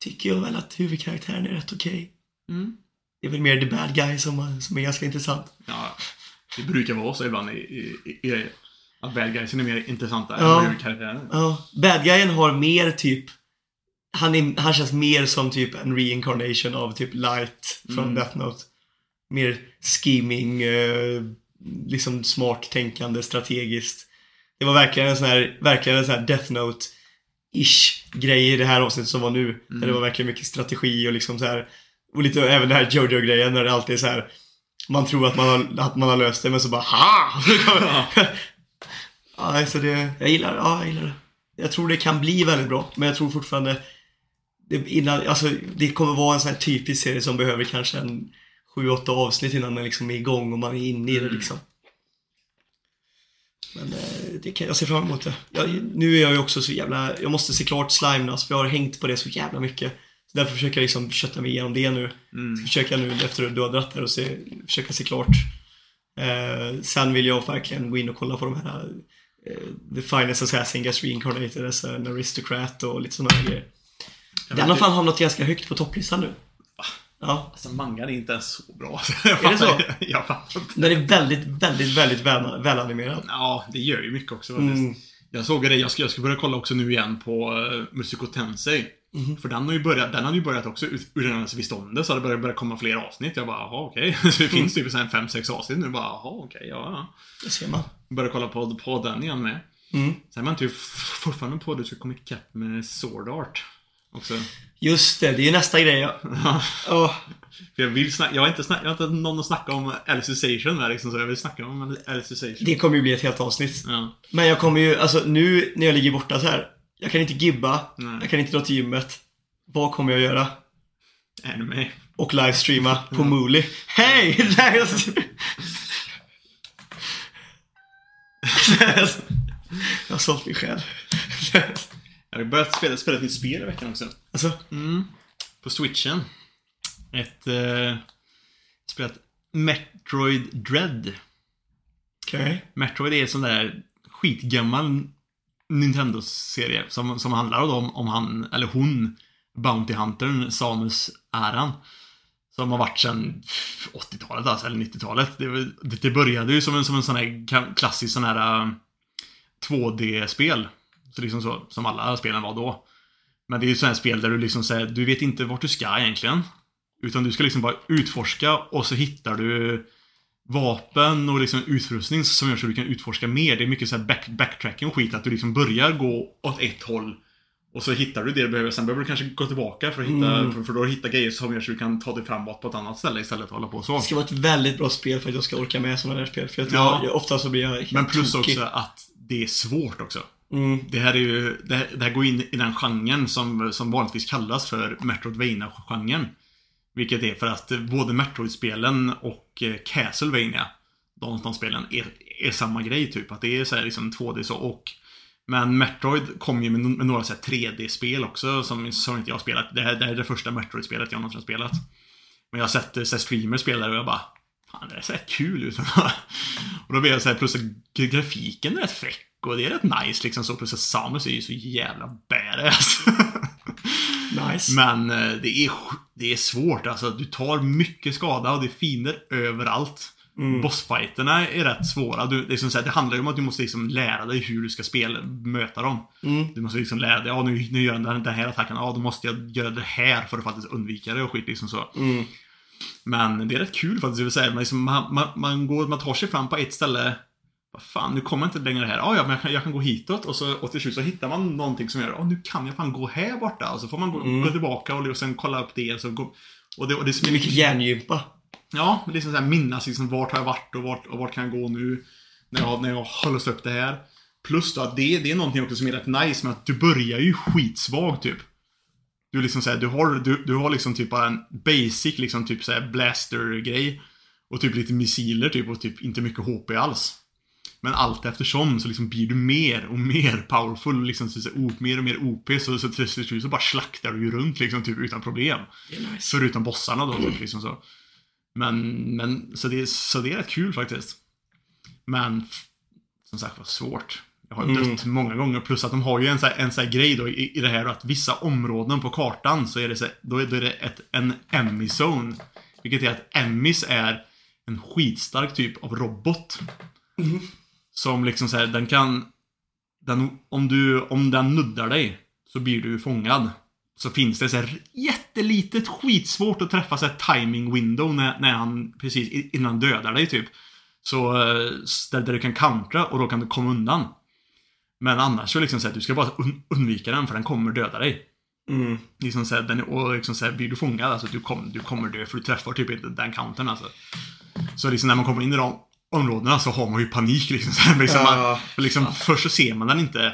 tycker jag väl att huvudkaraktären är rätt okej. Mm. Det är väl mer the bad guy som, som är ganska intressant. Ja, det brukar vara så ibland i, i, i, i att bad guysen är mer intressanta Ja. än huvudkaraktären. Ja, bad guyen har mer typ han, är, han känns mer som typ en reincarnation av typ Light från Mm. Death Note. Mer scheming, eh, liksom smart tänkande, strategiskt. Det var verkligen en sån här, verkligen en sån här Death Note-ish grej i det här avsnittet som var nu. Där det var verkligen mycket strategi och liksom så här och lite även det här Jojo-grejen när det alltid är så här man tror att man har, att man har löst det men så bara ha! ja, så det, jag gillar, ja, jag gillar det. Jag tror det kan bli väldigt bra, men jag tror fortfarande det, innan, alltså, det kommer vara en sån här typisk serie som behöver kanske en 7-8 avsnitt innan den liksom är igång och man är inne i det liksom. Men eh, det kan, jag ser fram emot det. Jag, nu är jag ju också så jävla, jag måste se klart Slimenas för jag har hängt på det så jävla mycket. Så därför försöker jag liksom kötta mig igenom det nu. Mm. Försöka nu efter att du har dratt där och se, försöka se klart. Eh, sen vill jag verkligen gå in och kolla på de här eh, The Finest Assassin Gets Reincarnated as an Aristocrat och lite sådana här grejer. Den vet har fan hamnat ganska högt på topplistan nu. Ja. Alltså mangan är inte ens så bra. Är det så? jag fattar inte. Den är väldigt, väldigt, väldigt väl, välanimerad. Ja, det gör ju mycket också faktiskt. Mm. Jag såg det, jag ska, jag ska börja kolla också nu igen på uh, Musico Tensei. För den har ju börjat, den hade ju börjat också ut- ur vid ståndet, så hade det börjat, börjat komma fler avsnitt. Jag bara, jaha okej. Så det finns typ sen fem, sex avsnitt nu. Bara, jaha okej, ja, ja. Det ser man. Börjar kolla på, på den igen med. Mm. Sen jag ju f- fortfarande på att du ska komma ikapp med Sword Art. Också. Just det, det är ju nästa grej ja. Åh, För jag vill snacka, jag har inte, snack, jag har inte någon att snacka om Alicization med liksom, så jag vill snacka om Alicization. det kommer ju bli ett helt avsnitt. Ja. Men jag kommer ju, alltså nu när jag ligger borta så här. Jag kan inte gibba. Nej. Jag kan inte dra till gymmet. Vad kommer jag göra? Anime. Och livestreama på Mooli. Hej! Jag har sålt min själ. Jag har börjat spela, spela ett nytt spel i veckan också. alltså, På switchen. Ett... Eh, spelat Metroid Dread. okej. Metroid är en sån där skitgammal Nintendo-serie som, som handlar om, om han, eller hon, Bounty Huntern, Samus Aran. Som har varit sedan 80-talet alltså, eller 90-talet. Det, det, började ju som en, som en sån här klassisk sån här äh, 2D-spel. Så liksom så, som alla spelen var då. Men det är ju sådana spel där du liksom säger, du vet inte vart du ska egentligen. Utan du ska liksom bara utforska och så hittar du vapen och liksom utrustning som gör så du kan utforska mer. Det är mycket så här back, backtracking och skit. Att du liksom börjar gå åt ett håll. Och så hittar du det du behöver. Sen behöver du kanske gå tillbaka för att hitta, för, för då hittar grejer som gör så du kan ta dig framåt på ett annat ställe istället och hålla på så. Det ska vara ett väldigt bra spel för att jag ska orka med sådana där spel. För Ja. jag, jag, ofta så blir jag helt Men plus tokig. också att det är svårt också. Mm. Det här är ju, det här, det här går in i den genren som, som vanligtvis kallas för Metroidvania-genren. Vilket är för att både Metroid-spelen och eh, Castlevania, de, de spelen, är, är samma grej typ. Att det är så här liksom 2D så och men Metroid kom ju med, med några 3D-spel också som, som inte jag har spelat. Det här, det här är det första Metroid-spelet jag någonsin har spelat. Men jag har sett eh, så streamers spela det och jag bara Fan, det ser kul ut. och då blir jag så här, plus grafiken är rätt fräck och det är rätt nice liksom så. Plus att Samus är ju så jävla badass. Nice. Men eh, det är, det är svårt alltså. Du tar mycket skada och det är fiender överallt. Bossfighterna är rätt svåra. Du, det, är som så här, det handlar ju om att du måste liksom lära dig hur du ska spela, möta dem. Du måste liksom lära dig, ja nu, nu gör den den här attacken, ja då måste jag göra det här för att faktiskt undvika det och skit liksom så. Mm. Men det är rätt kul faktiskt, det vill säga, man, liksom, man, man, man, går, man tar sig fram på ett ställe vad fan, nu kommer jag inte längre här. Ah, ja, men jag kan, jag kan gå hitåt och, så, och till slut så hittar man någonting som gör att ah, nu kan jag fan gå här borta. Och så får man gå, gå tillbaka och, och sen kolla upp det. Och, så gå, och det, och det är mycket hjärngympa. Ja, men liksom så här, minnas liksom vart har jag varit och vart, och vart kan jag gå nu? När jag, när jag har låst upp det här. Plus då att det, det är någonting också som är rätt nice med att du börjar ju skitsvag typ. Du liksom säger du har, du, du har liksom typ bara en basic liksom typ såhär blaster-grej. Och typ lite missiler typ och typ inte mycket HP alls. Men allt eftersom så liksom blir du mer och mer powerful, liksom så, så, o- mer och mer OP, så, så till slut så bara slaktar du ju runt liksom typ utan problem. Nice. Förutom bossarna då, typ, liksom så. Men, men så, det, så det är rätt kul faktiskt. Men, som sagt var svårt. Har Mm. dött många gånger, plus att de har ju en sån här, en här grej då i, i det här att vissa områden på kartan så är det, så, då är, då är det ett, en Emmy-zone. Vilket är att Emmys är en skitstark typ av robot. Som liksom så här, den kan... Den, om, du, om den nuddar dig så blir du fångad. Så finns det så här jättelitet skitsvårt att träffa så här timing window när, när han precis innan dödar dig typ. Så eh, där, där du kan countera och då kan du komma undan. Men annars så liksom så här, du ska bara un, undvika den för den kommer döda dig. Mm. Liksom så här, den, och liksom så här, blir du fångad, alltså du, kom, du kommer dö för du träffar typ inte den countern alltså. Så liksom när man kommer in i de områdena så har man ju panik liksom. Så här, liksom, Ja, man, för liksom först så ser man den inte.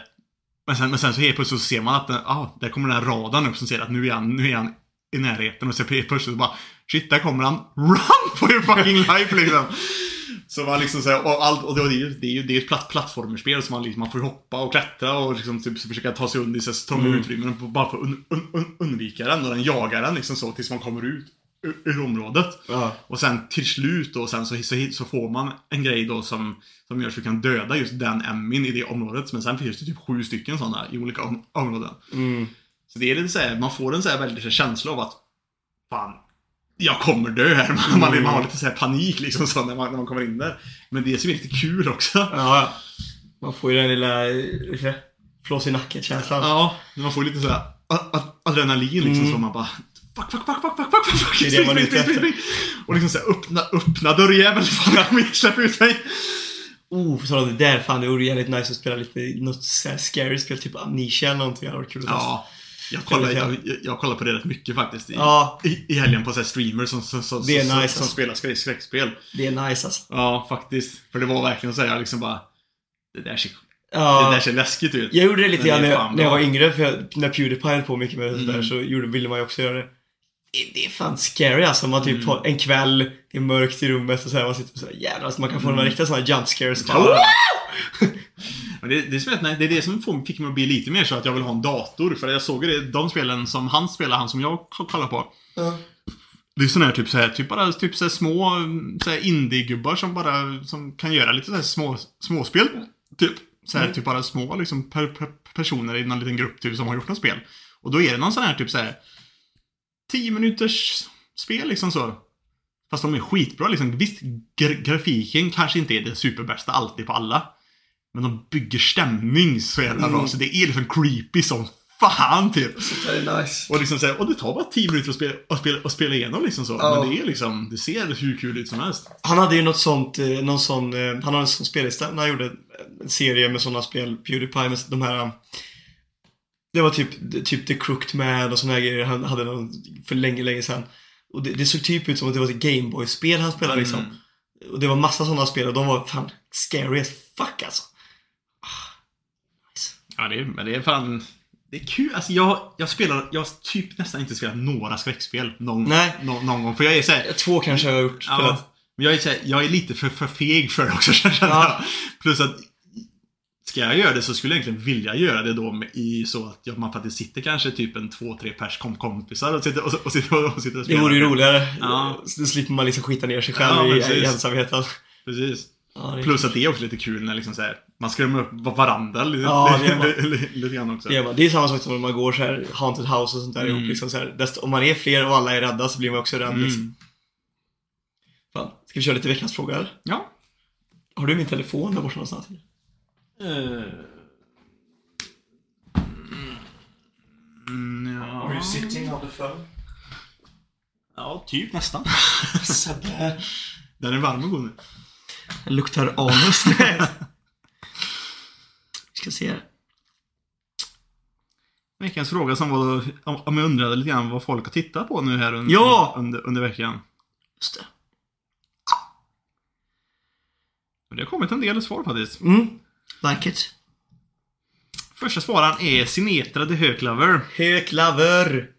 Men sen, men sen så helt plötsligt så ser man att den, ah, där kommer den här radarn upp som säger att nu är han, nu är han i närheten och så helt plötsligt så bara Shit, där kommer han. Run for your fucking life liksom. Så man liksom så här, och, allt, och det, är ju det är ju det är ett platt, plattformerspel så man, liksom, man får hoppa och klättra och liksom typ försöka ta sig under i så här trånga utrymmen bara för att un, un, un, undvika den och den jagar den liksom så tills man kommer ut ur, området. Ja. Och sen till slut då, sen så, så, så får man en grej då som, som gör så att du kan döda just den Emmin i det området. Men sen finns det typ sju stycken sådana i olika om, områden. Mm. Så det är lite såhär, man får en så här väldigt känsla av att Fan, jag kommer dö här. Man, man, man har lite så här panik liksom så när man, när man kommer in där. Men det är lite kul också. Ja, man får ju den lilla, flås i nacken-känslan. Ja, man får lite så här adrenalin liksom så man bara Fuck, fuck, fuck, fuck, fuck, fuck, fuck, fuck. Mm. Det är det man är ute efter. Och liksom såhär öppna, öppna vill släppa ut mig. Oh, så det där fan, det vore jävligt nice att spela lite, något så här scary spel, typ Amnesia eller någonting. Det hade varit kul att testa. Ja. Jag kollar, jag, jag, jag kollar på det rätt mycket faktiskt. I, Ja. i, i helgen på så här streamers som, som, som, Det är som, nice, som alltså. spelar skräck, skräckspel. Det är nice alltså. Ja, faktiskt. För det var verkligen så här, jag liksom bara... Det där ser, det Ja. där ser läskigt ut. Jag gjorde det lite grann det är när, jag- när jag var yngre, för jag, när Pewdiepie höll på mycket med det Mm. där så gjorde, ville man ju också göra det. Det, det är fan scary alltså. Man Mm. typ har en kväll, det är mörkt i rummet och så här, man sitter och så här, jävlar alltså, man kan få Mm. några riktiga sådana jump scares. Bara, Men det, det, är det är det som fick mig att bli lite mer så att jag vill ha en dator. För jag såg det, de spelen som han spelar, han som jag kollar på. Ja. Det är såna här typ så här, typ bara typ så små så här indie-gubbar som bara som kan göra lite så här små, småspel. Typ. Så här, typ bara små liksom per, per, personer i någon liten grupp typ som har gjort något spel. Och då är det någon sån här typ så här 10 minuters spel liksom så. Fast de är skitbra liksom. Visst, gra- grafiken kanske inte är det superbästa alltid på alla. Men de bygger stämning så jävla bra. Mm. Så det är liksom creepy som fan typ. Nice. Och liksom så här, och det tar bara 10 minuter att spela, att spela, att spela igenom liksom så. Ja. Men det är liksom, det ser hur kul ut som helst. Han hade ju något sånt, eh, någon sån, eh, han hade en sån spellista när han gjorde en serie med sådana spel, Pewdiepie med de här eh, Det var typ, typ The Crooked Man och såna här grejer han hade någon, för länge, länge sedan. Och det, det såg typ ut som att det var ett Gameboy-spel han spelade liksom. Mm. Och det var massa sådana spel och de var fan scary as fuck alltså. Ja, det är, men det är fan... Det är kul. Alltså jag, jag spelar, jag har typ nästan inte spelat några skräckspel någon, Nej. nå- någon gång. För jag är såhär, Två kanske jag har gjort. ja, men jag är, så här, jag är lite för, för feg för det också känner jag. Ja. Plus att Ska jag göra det så skulle jag egentligen vilja göra det då i så att jag, man faktiskt sitter kanske typ en två, tre pers kom, kompisar och sitter och, och, sitter, och, och sitter och Det spelar. vore ju roligare. Ja. Då slipper man liksom skita ner sig själv Ja, i, i ensamheten. Precis. Ja, Plus att det är också lite kul när liksom så här, man skrämmer upp varandra lite, Ja, det lite, lite, grann också. Det är, man. det är samma sak som när man går så här haunted house och sånt där Mm. ihop. Liksom så här. Desto, om man är fler och alla är rädda så blir man också rädd. Liksom. Mm. Fan. Ska vi köra lite veckans fråga eller? Ja. Har du min telefon där borta någonstans? Mm, ja. sitting on the phone? ja, typ nästan. Sebbe. Den är varm och god nu. Den luktar anus. Vi ska se. Veckans fråga som var om jag undrade lite grann vad folk har tittat på nu här under, Ja! under, under veckan. Just det. Och Det har kommit en del svar faktiskt. Mm. Like it. Första svararen är Sinetra the Höglover. Höklaver.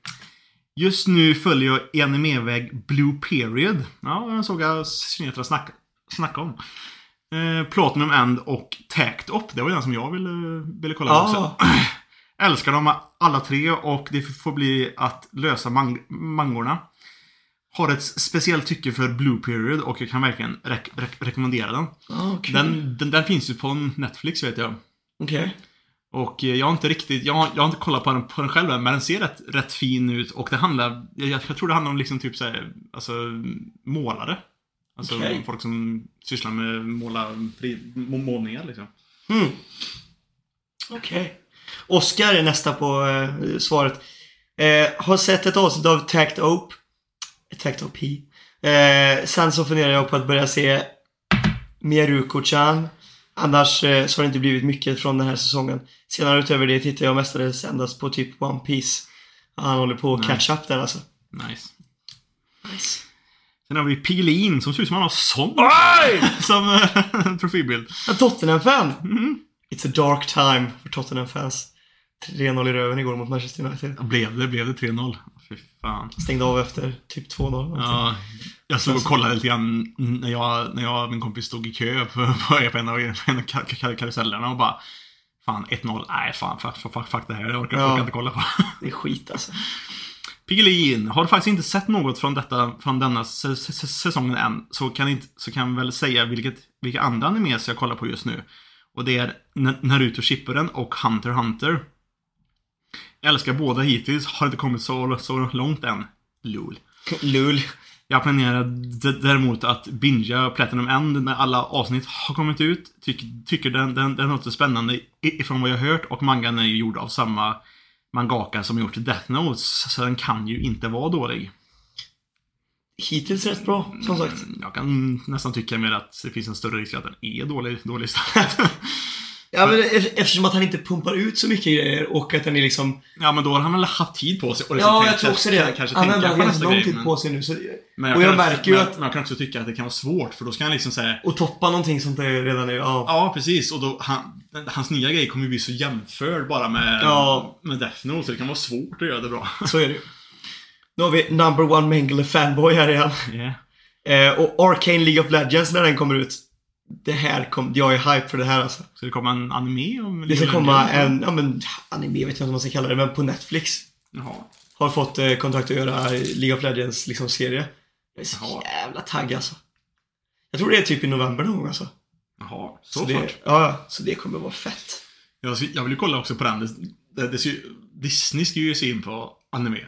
Just nu följer jag i animeväg Blue Period. Ja, den såg jag Sinetra snacka, snacka om. Eh, Platinum End och Tact Up. Det var den som jag ville, ville kolla Ja. också. Älskar dem alla tre och det får bli att lösa mang- mangorna. Har ett speciellt tycke för Blue Period och jag kan verkligen rek- rek- rekommendera den. Ja, kul. den, den. Den finns ju på Netflix vet jag. Okej. Och eh, jag har inte riktigt, jag har, jag har inte kollat på den, på den själv än, men den ser rätt, rätt fin ut och det handlar, jag, jag tror det handlar om liksom typ såhär, alltså målare. Alltså Okej. folk som sysslar med måla, målningar liksom. Mm. Okej. Oskar är nästa på eh, svaret. Eh, har sett ett avsnitt av Tact Ope. Tact Ope. Eh, sen så funderar jag på att börja se Miyaruko-chan. Annars eh, så har det inte blivit mycket från den här säsongen. Senare utöver det tittar jag mestadels endast på typ One Piece. Han håller på att catch up där alltså. Nice. Nice. Sen har vi Piggelin som ser ut som han har Oj! som eh, profilbild. En Tottenham-fan! Mm. It's a dark time för Tottenham-fans. 3-0 i röven igår mot Manchester United. Blev det, blev det 3-0? Fy fan. Stängde av efter typ 2-0. Ja, jag stod och kollade lite grann när jag, när jag och min kompis stod i kö på, på, på en av, en av kar- kar- karusellerna och bara Fan 1-0, nej fan fuck, fuck, fuck det här, jag orkar, Ja. orkar inte kolla på. Det är skit alltså. Piggelin, har faktiskt inte sett något från detta, från denna säsongen än, så kan, inte, så kan väl säga vilket, vilka andra animes jag kollar på just nu. Och det är Naruto Shippuden och Hunter Hunter. Älskar båda hittills, har inte kommit så, så långt än. Lol. Lull. Jag planerar däremot att bingea Platinum End när alla avsnitt har kommit ut. Tyck, tycker den, den, den låter spännande ifrån vad jag har hört och mangan är ju gjord av samma mangaka som gjort Death Notes, så den kan ju inte vara dålig. Hittills rätt bra, som sagt. Mm, Jag kan nästan tycka mer att det finns en större risk att den är dålig, dålig istället. Ja, men ef- eftersom att han inte pumpar ut så mycket grejer och att den är liksom... ja, men då har han väl haft tid på sig. Och Ja, tänka- jag tror också det. Kanske Han har nästa lång tid men- på sig nu, så... Men och jag märker ju att... Jag kan också tycka att det kan vara svårt, för då ska han liksom säga Och toppa någonting sånt där redan nu, ja. Ja, precis. Och då, han, hans nya grej kommer ju bli så jämförd bara med, Ja. med Death Note, så det kan vara svårt att göra det bra. Så är det ju. Nu har vi Number One Mengele Fanboy här igen. Yeah. Eh, och Arcane League of Legends när den kommer ut. Det här kom, jag är hype för det här alltså. Så det kommer en anime om Det ska komma en, ja men, anime vet jag inte vad man ska kalla det, men på Netflix. Jaha. Har fått eh, kontrakt att göra League of Legends liksom serie. Jag är så Jaha. jävla taggad alltså. Jag tror det är typ i november någon gång alltså. Jaha, så, Så det, ja, så det kommer vara fett. Jag, ska- jag vill ju kolla också på den. Det, det, det, ska Disney ska ju ge sig in på anime.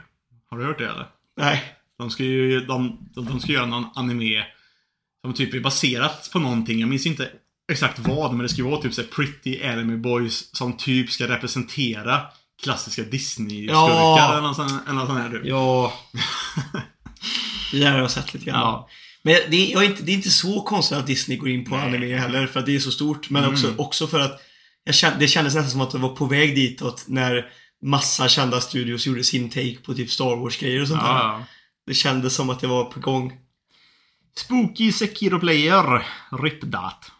Har du hört det eller? Nej. De ska ju de, de, de ska göra någon anime som typ är baserat på någonting. Jag minns inte exakt vad, men det ska ju vara typ så här Pretty Anime Boys som typ ska representera klassiska Disney-skurkar Ja. eller någon sån, eller någon sån här typ. Ja. det där har jag sett lite grann. Ja. Men det är, inte, det är inte så konstigt att Disney går in på anime heller, för att det är så stort. Men också, också för att kände, det kändes nästan som att det var på väg ditåt när massa kända studios gjorde sin take på typ Star Wars-grejer och sånt där. Ja. Det kändes som att det var på gång. Spooky Sekiro Player. RIP that.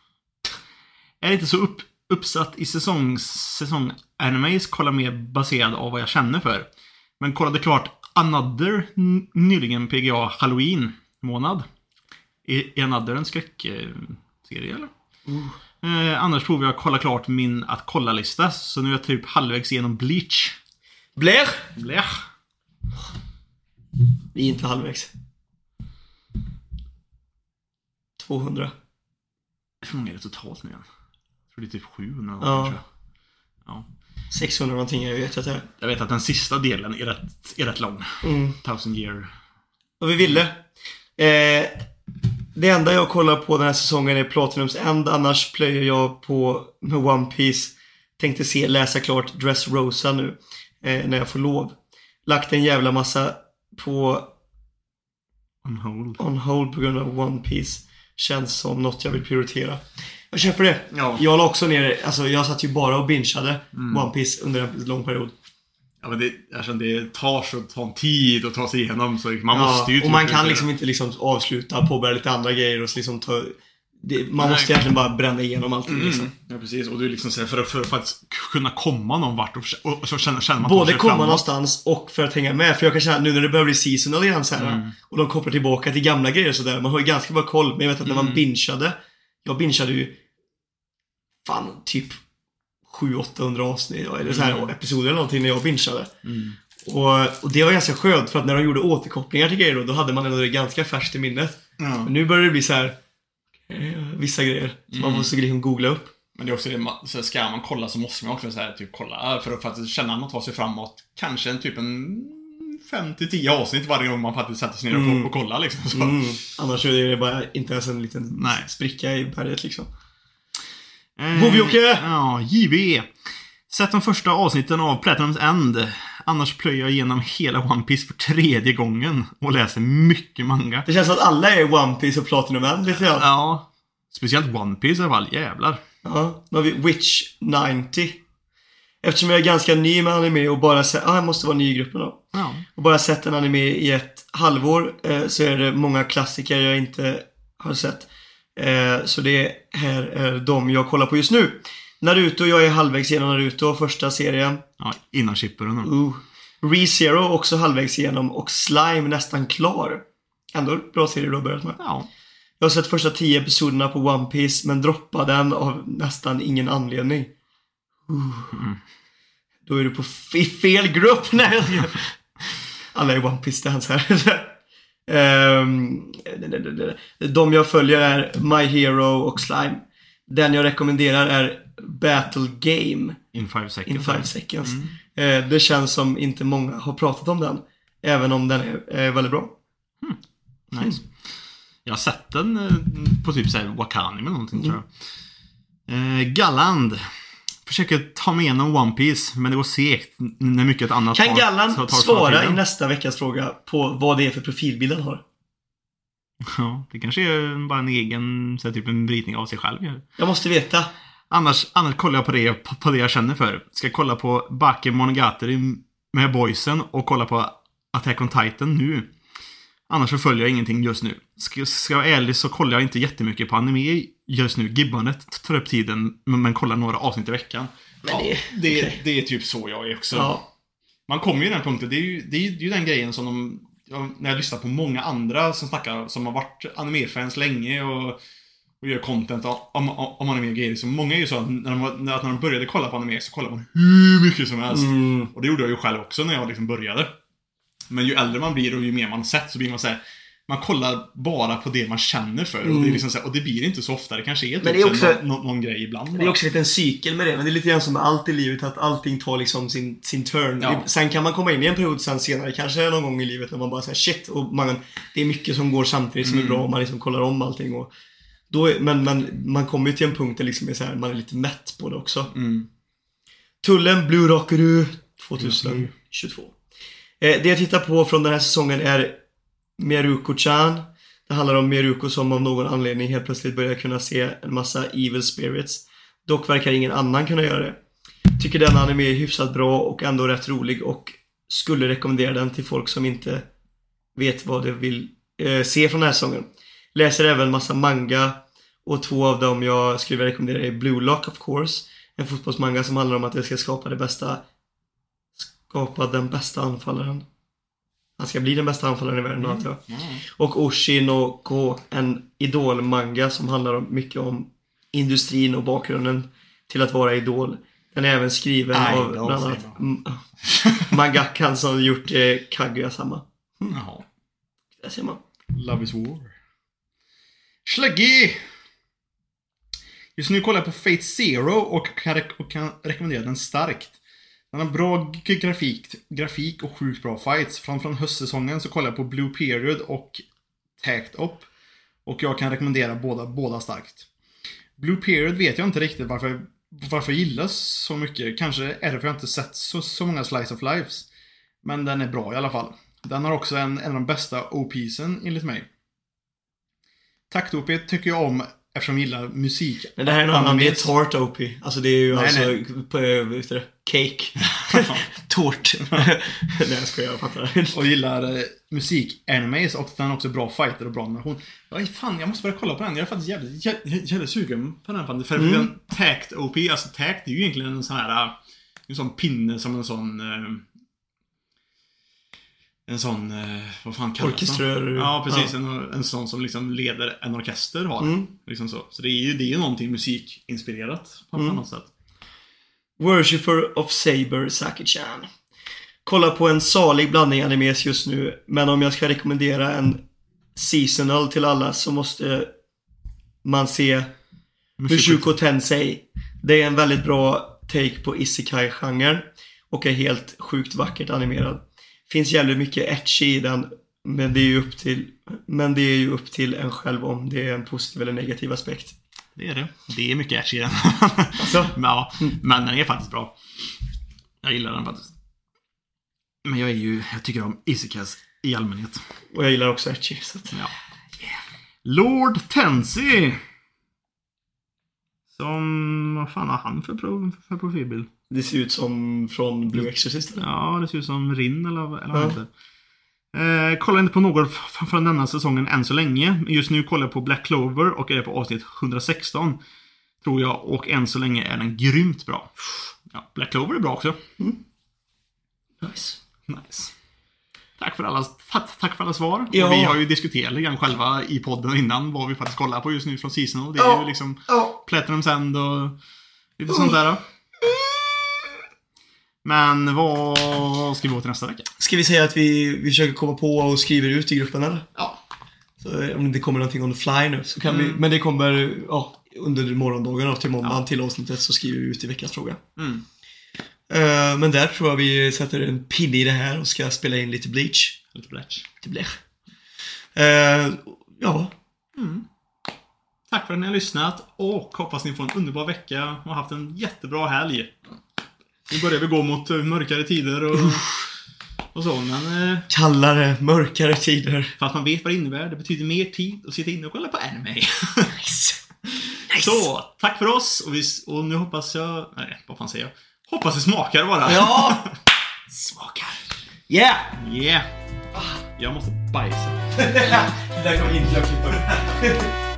Är inte så upp, uppsatt i säsongs, säsong-animes, kollar mer baserad av vad jag känner för. Men kollade klart Another nyligen PGA Halloween-månad. Är Another en skräckserie eller? Eh, annars provar jag kolla klart min att kolla-lista, så nu är jag typ halvvägs igenom Bleach. Blair? Blech. Vi är inte halvvägs. 200. Hur många är det totalt nu igen? Jag tror det är typ 700 Ja. kanske. Ja. 600 någonting, jag vet att det är. Jag vet att den sista delen är rätt, är rätt lång. Mm. Thousand year. Vad vi ville. Eh, det enda jag kollar på den här säsongen är Platinums End. Annars plöjer jag på med One Piece. Tänkte se, läsa klart Dressrosa nu. Eh, när jag får lov. Lagt en jävla massa på On hold. on hold på grund av One Piece. Känns som något jag vill prioritera. Jag köper det. Ja. Jag la också ner, alltså jag satt ju bara och bingeade One Piece under en lång period. Ja, men det, jag känner, det tar så tar tid att ta sig igenom så man måste ju och man typ kan göra liksom det. inte liksom avsluta, påbörja lite andra grejer och liksom ta... Det, man Nej. måste egentligen bara bränna igenom allting liksom. Mm. Ja, precis. Och du liksom så här, för, att- för att kunna komma någon vart och, och, och så känner, känner man Både komma framåt. någonstans och för att hänga med. För jag kan känna nu när det börjar bli seasonal igen så här, Mm. Och de kopplar tillbaka till gamla grejer och sådär. Man har ju ganska bra koll. Men jag vet att när Mm. man bingeade. Jag bingeade ju fan typ 700-800 avsnitt eller så här, Mm. episoder eller någonting när jag bingeade. Mm. Och, och det var ganska skönt för att när de gjorde återkopplingar till grejer då, då hade man ändå det ganska färskt i minnet. Men nu börjar det bli så här vissa grejer som man Mm. måste liksom googla upp. Men det är också det, så ska man kolla så måste man också så här, typ kolla för att faktiskt känna att man tar sig framåt. Kanske en typ en 5-10 avsnitt varje gång man faktiskt sätter sig ner och, Mm. och kollar liksom. Så. Mm. Annars är det bara inte ens en liten Nej. spricka i berget liksom. Eh, Vovjocke! Ja, JV. Sett de första avsnitten av Platinums End. Annars plöjer jag igenom hela One Piece för tredje gången och läser mycket manga. Det känns som att alla är One Piece och Platinum lite grann. Ja. Speciellt One Piece i alla fall, jävlar. Ja, nu har vi Witch 90. Eftersom jag är ganska ny med anime och bara sett, ah, jag måste vara ny i gruppen då. Ja. Och bara sett en anime i ett halvår eh, så är det många klassiker jag inte har sett. Eh, så det här är de jag kollar på just nu. Naruto, jag är halvvägs igenom Naruto, första serien. ja innan Shippuden. Uh. ReZero också halvvägs igenom och Slime nästan klar. Ändå bra serie du har börjat med. Ja. Jag har sett första tio episoderna på One Piece men droppade den av nästan ingen anledning. Uh. Då är du på fel grupp. Nej. Alla är One Piece dance här. Ehm, de jag följer är My Hero och Slime. Den jag rekommenderar är Battle Game In five seconds. in five seconds. Mm. Eh, det känns som inte många har pratat om den. Även om den är, är väldigt bra. Nice. Jag har sett den eh, på typ såhär Wakani eller någonting tror jag. Eh, Galland. försöker ta mig igenom One Piece men det går segt när mycket annat Kan tar- Gallan tar- tar svara i nästa veckas fråga på vad det är för profilbild han har? Ja, det kanske är bara en egen, så här, typ en vridning av sig själv. Jag måste veta. Annars, annars kollar jag på det, på, det jag känner för. Ska kolla på Bake Monogatari med boysen och kolla på Attack on Titan nu. Annars så följer jag ingenting just nu. Ska, ska jag vara ärlig så kollar jag inte jättemycket på anime just nu. Gibbanet tar upp tiden, men, men kollar några avsnitt i veckan. Men det- det, okej. det är typ så jag är också. Ja. Man kommer ju den punkten. Det är ju, det är, ju- den grejen som de... ja, När jag lyssnar på många andra som snackar, som har varit animefans länge och, och gör content om, om, om anime och grejer. Så många är ju så att när de, att när de började kolla på anime så kollade man hur mycket som helst. Mm. Och det gjorde jag ju själv också när jag liksom började. Men ju äldre man blir och ju mer man sett så blir man så här. Man kollar bara på det man känner för. Och, det är liksom här, och det blir inte så ofta. Det kanske är, typ Mm. Men det är här också- någon, någon, någon grej ibland. Det är bara. också lite en cykel med det, men det är lite grann som med allt i livet, att allting tar liksom sin, sin turn. Ja. Sen kan man komma in i en period sen senare, kanske någon gång i livet, när man bara säger shit, och man, det är mycket som går samtidigt som är bra och man liksom kollar om allting. Och då är, men, men man kommer ju till en punkt där liksom är så här, man är lite mätt på det också. Mm. Tullen Blue Rockeroo 2022. Eh, det jag tittar på från den här säsongen är Meruko-chan. Det handlar om Meruko som av någon anledning helt plötsligt börjar kunna se en massa evil spirits. Dock verkar ingen annan kunna göra det. Tycker denna anime är hyfsat bra och ändå rätt rolig och skulle rekommendera den till folk som inte vet vad de vill eh, se från den här säsongen. Läser även massa manga och två av dem jag skulle vilja rekommendera är Blue Lock of course. En fotbollsmanga som handlar om att jag ska skapa det bästa skapa den bästa anfallaren. Han ska bli den bästa anfallaren i världen antar jag. Mm. Och Oshi no Ko, en idolmanga som handlar mycket om industrin och bakgrunden till att vara idol. Den är även skriven Nej, av bland annat mm, mangakan som gjort eh, Kaguya-sama. Jaha. Där ser man. Love is war. Slaggy! Just nu kollar jag på Fate Zero och kan, rek- och kan rekommendera den starkt. Den har bra grafik, grafik och sjukt bra fights. Från, från höstsäsongen så kollar jag på Blue Period och Tact Up. Och jag kan rekommendera båda, båda starkt. Blue Period vet jag inte riktigt varför, varför jag gillar så mycket. Kanske är det för att jag inte sett så, så många Slice of Lives. Men den är bra i alla fall. Den har också en, en av de bästa OP'sen enligt mig. Takt-OP tycker jag om eftersom jag gillar musik. Men det här är en annan, det är Animes. Tart OP. Alltså det är ju Nej, alltså, nej. på, vad heter det? Cake. Tårt. nej jag skojar, jag fattar. Och gillar eh, musik-animes och den har också bra fighter och bra animation. Ja, fan, jag måste börja kolla på den. Jag är faktiskt jävligt, jävligt, jävligt sugen på den. fan. För Mm. den Tact OP, alltså Tact är ju egentligen en sån här... eh, En sån pinne som en sån... eh, En sån, eh, vad fan kallas Orkeströr. Ja, precis. En, en sån som liksom leder en orkester har. Mm. Liksom så. Så det är ju det är ju någonting musikinspirerat på Mm. något sätt. Worshipper of Saber Saki-chan. Kolla på en salig blandning animes just nu, men om jag ska rekommendera en seasonal till alla så måste man se Mushuko Tensei. Det är en väldigt bra take på Isekai-genren och är helt sjukt vackert animerad. Finns jävligt mycket etchy i den, men det är ju upp till, men det är ju upp till en själv om det är en positiv eller negativ aspekt. Det är det. Det är mycket action i den. Alltså? men, ja, men den är faktiskt bra. Jag gillar den faktiskt. Men jag är ju, jag tycker om Isekas i allmänhet. Och jag gillar också etchy, så att... Ja. Lord Tensi! Som, vad fan har han för, pro, för profilbild? Det ser ut som från Blue Exorcist eller? Ja, det ser ut som Rin eller, eller vad Ja. heter. Eh, kollar inte på något från denna säsongen än så länge. Just nu kollar jag på Black Clover och är på avsnitt 116. Tror jag. Och än så länge är den grymt bra. Ja, Black Clover är bra också. Nice. Nice. Tack för alla, tack, tack för alla svar. Ja. Vi har ju diskuterat lite grann själva i podden innan vad vi faktiskt kollar på just nu från Seasonal. Det är Ja. ju liksom Ja. Platinum Sand och lite sånt där. Men vad ska vi gå till nästa vecka? Ska vi säga att vi, vi försöker komma på och skriver ut i gruppen eller? Ja. Så om det kommer någonting on the fly nu så kan vi, Mm. men det kommer, ja, under morgondagen och till måndagen till avsnittet så skriver vi ut i veckans fråga. Mm. Eh, men där tror jag vi sätter en pinne i det här och ska spela in lite bleach. Lite blätch. Lite blech. Eh, ja, Tack för att ni har lyssnat och hoppas ni får en underbar vecka och haft en jättebra helg. Nu börjar vi gå mot eh, mörkare tider och, och så, men... eh, Kallare, mörkare tider. Fast man vet vad det innebär. Det betyder mer tid att sitta inne och kolla på anime. Nice. Nice. Så, tack för oss och, vi, och nu hoppas jag... Nej, vad fan säger jag? Hoppas det smakar bara. Ja! Smakar. Yeah! Yeah. Jag måste bajsa. det där kommer inte jag klippa.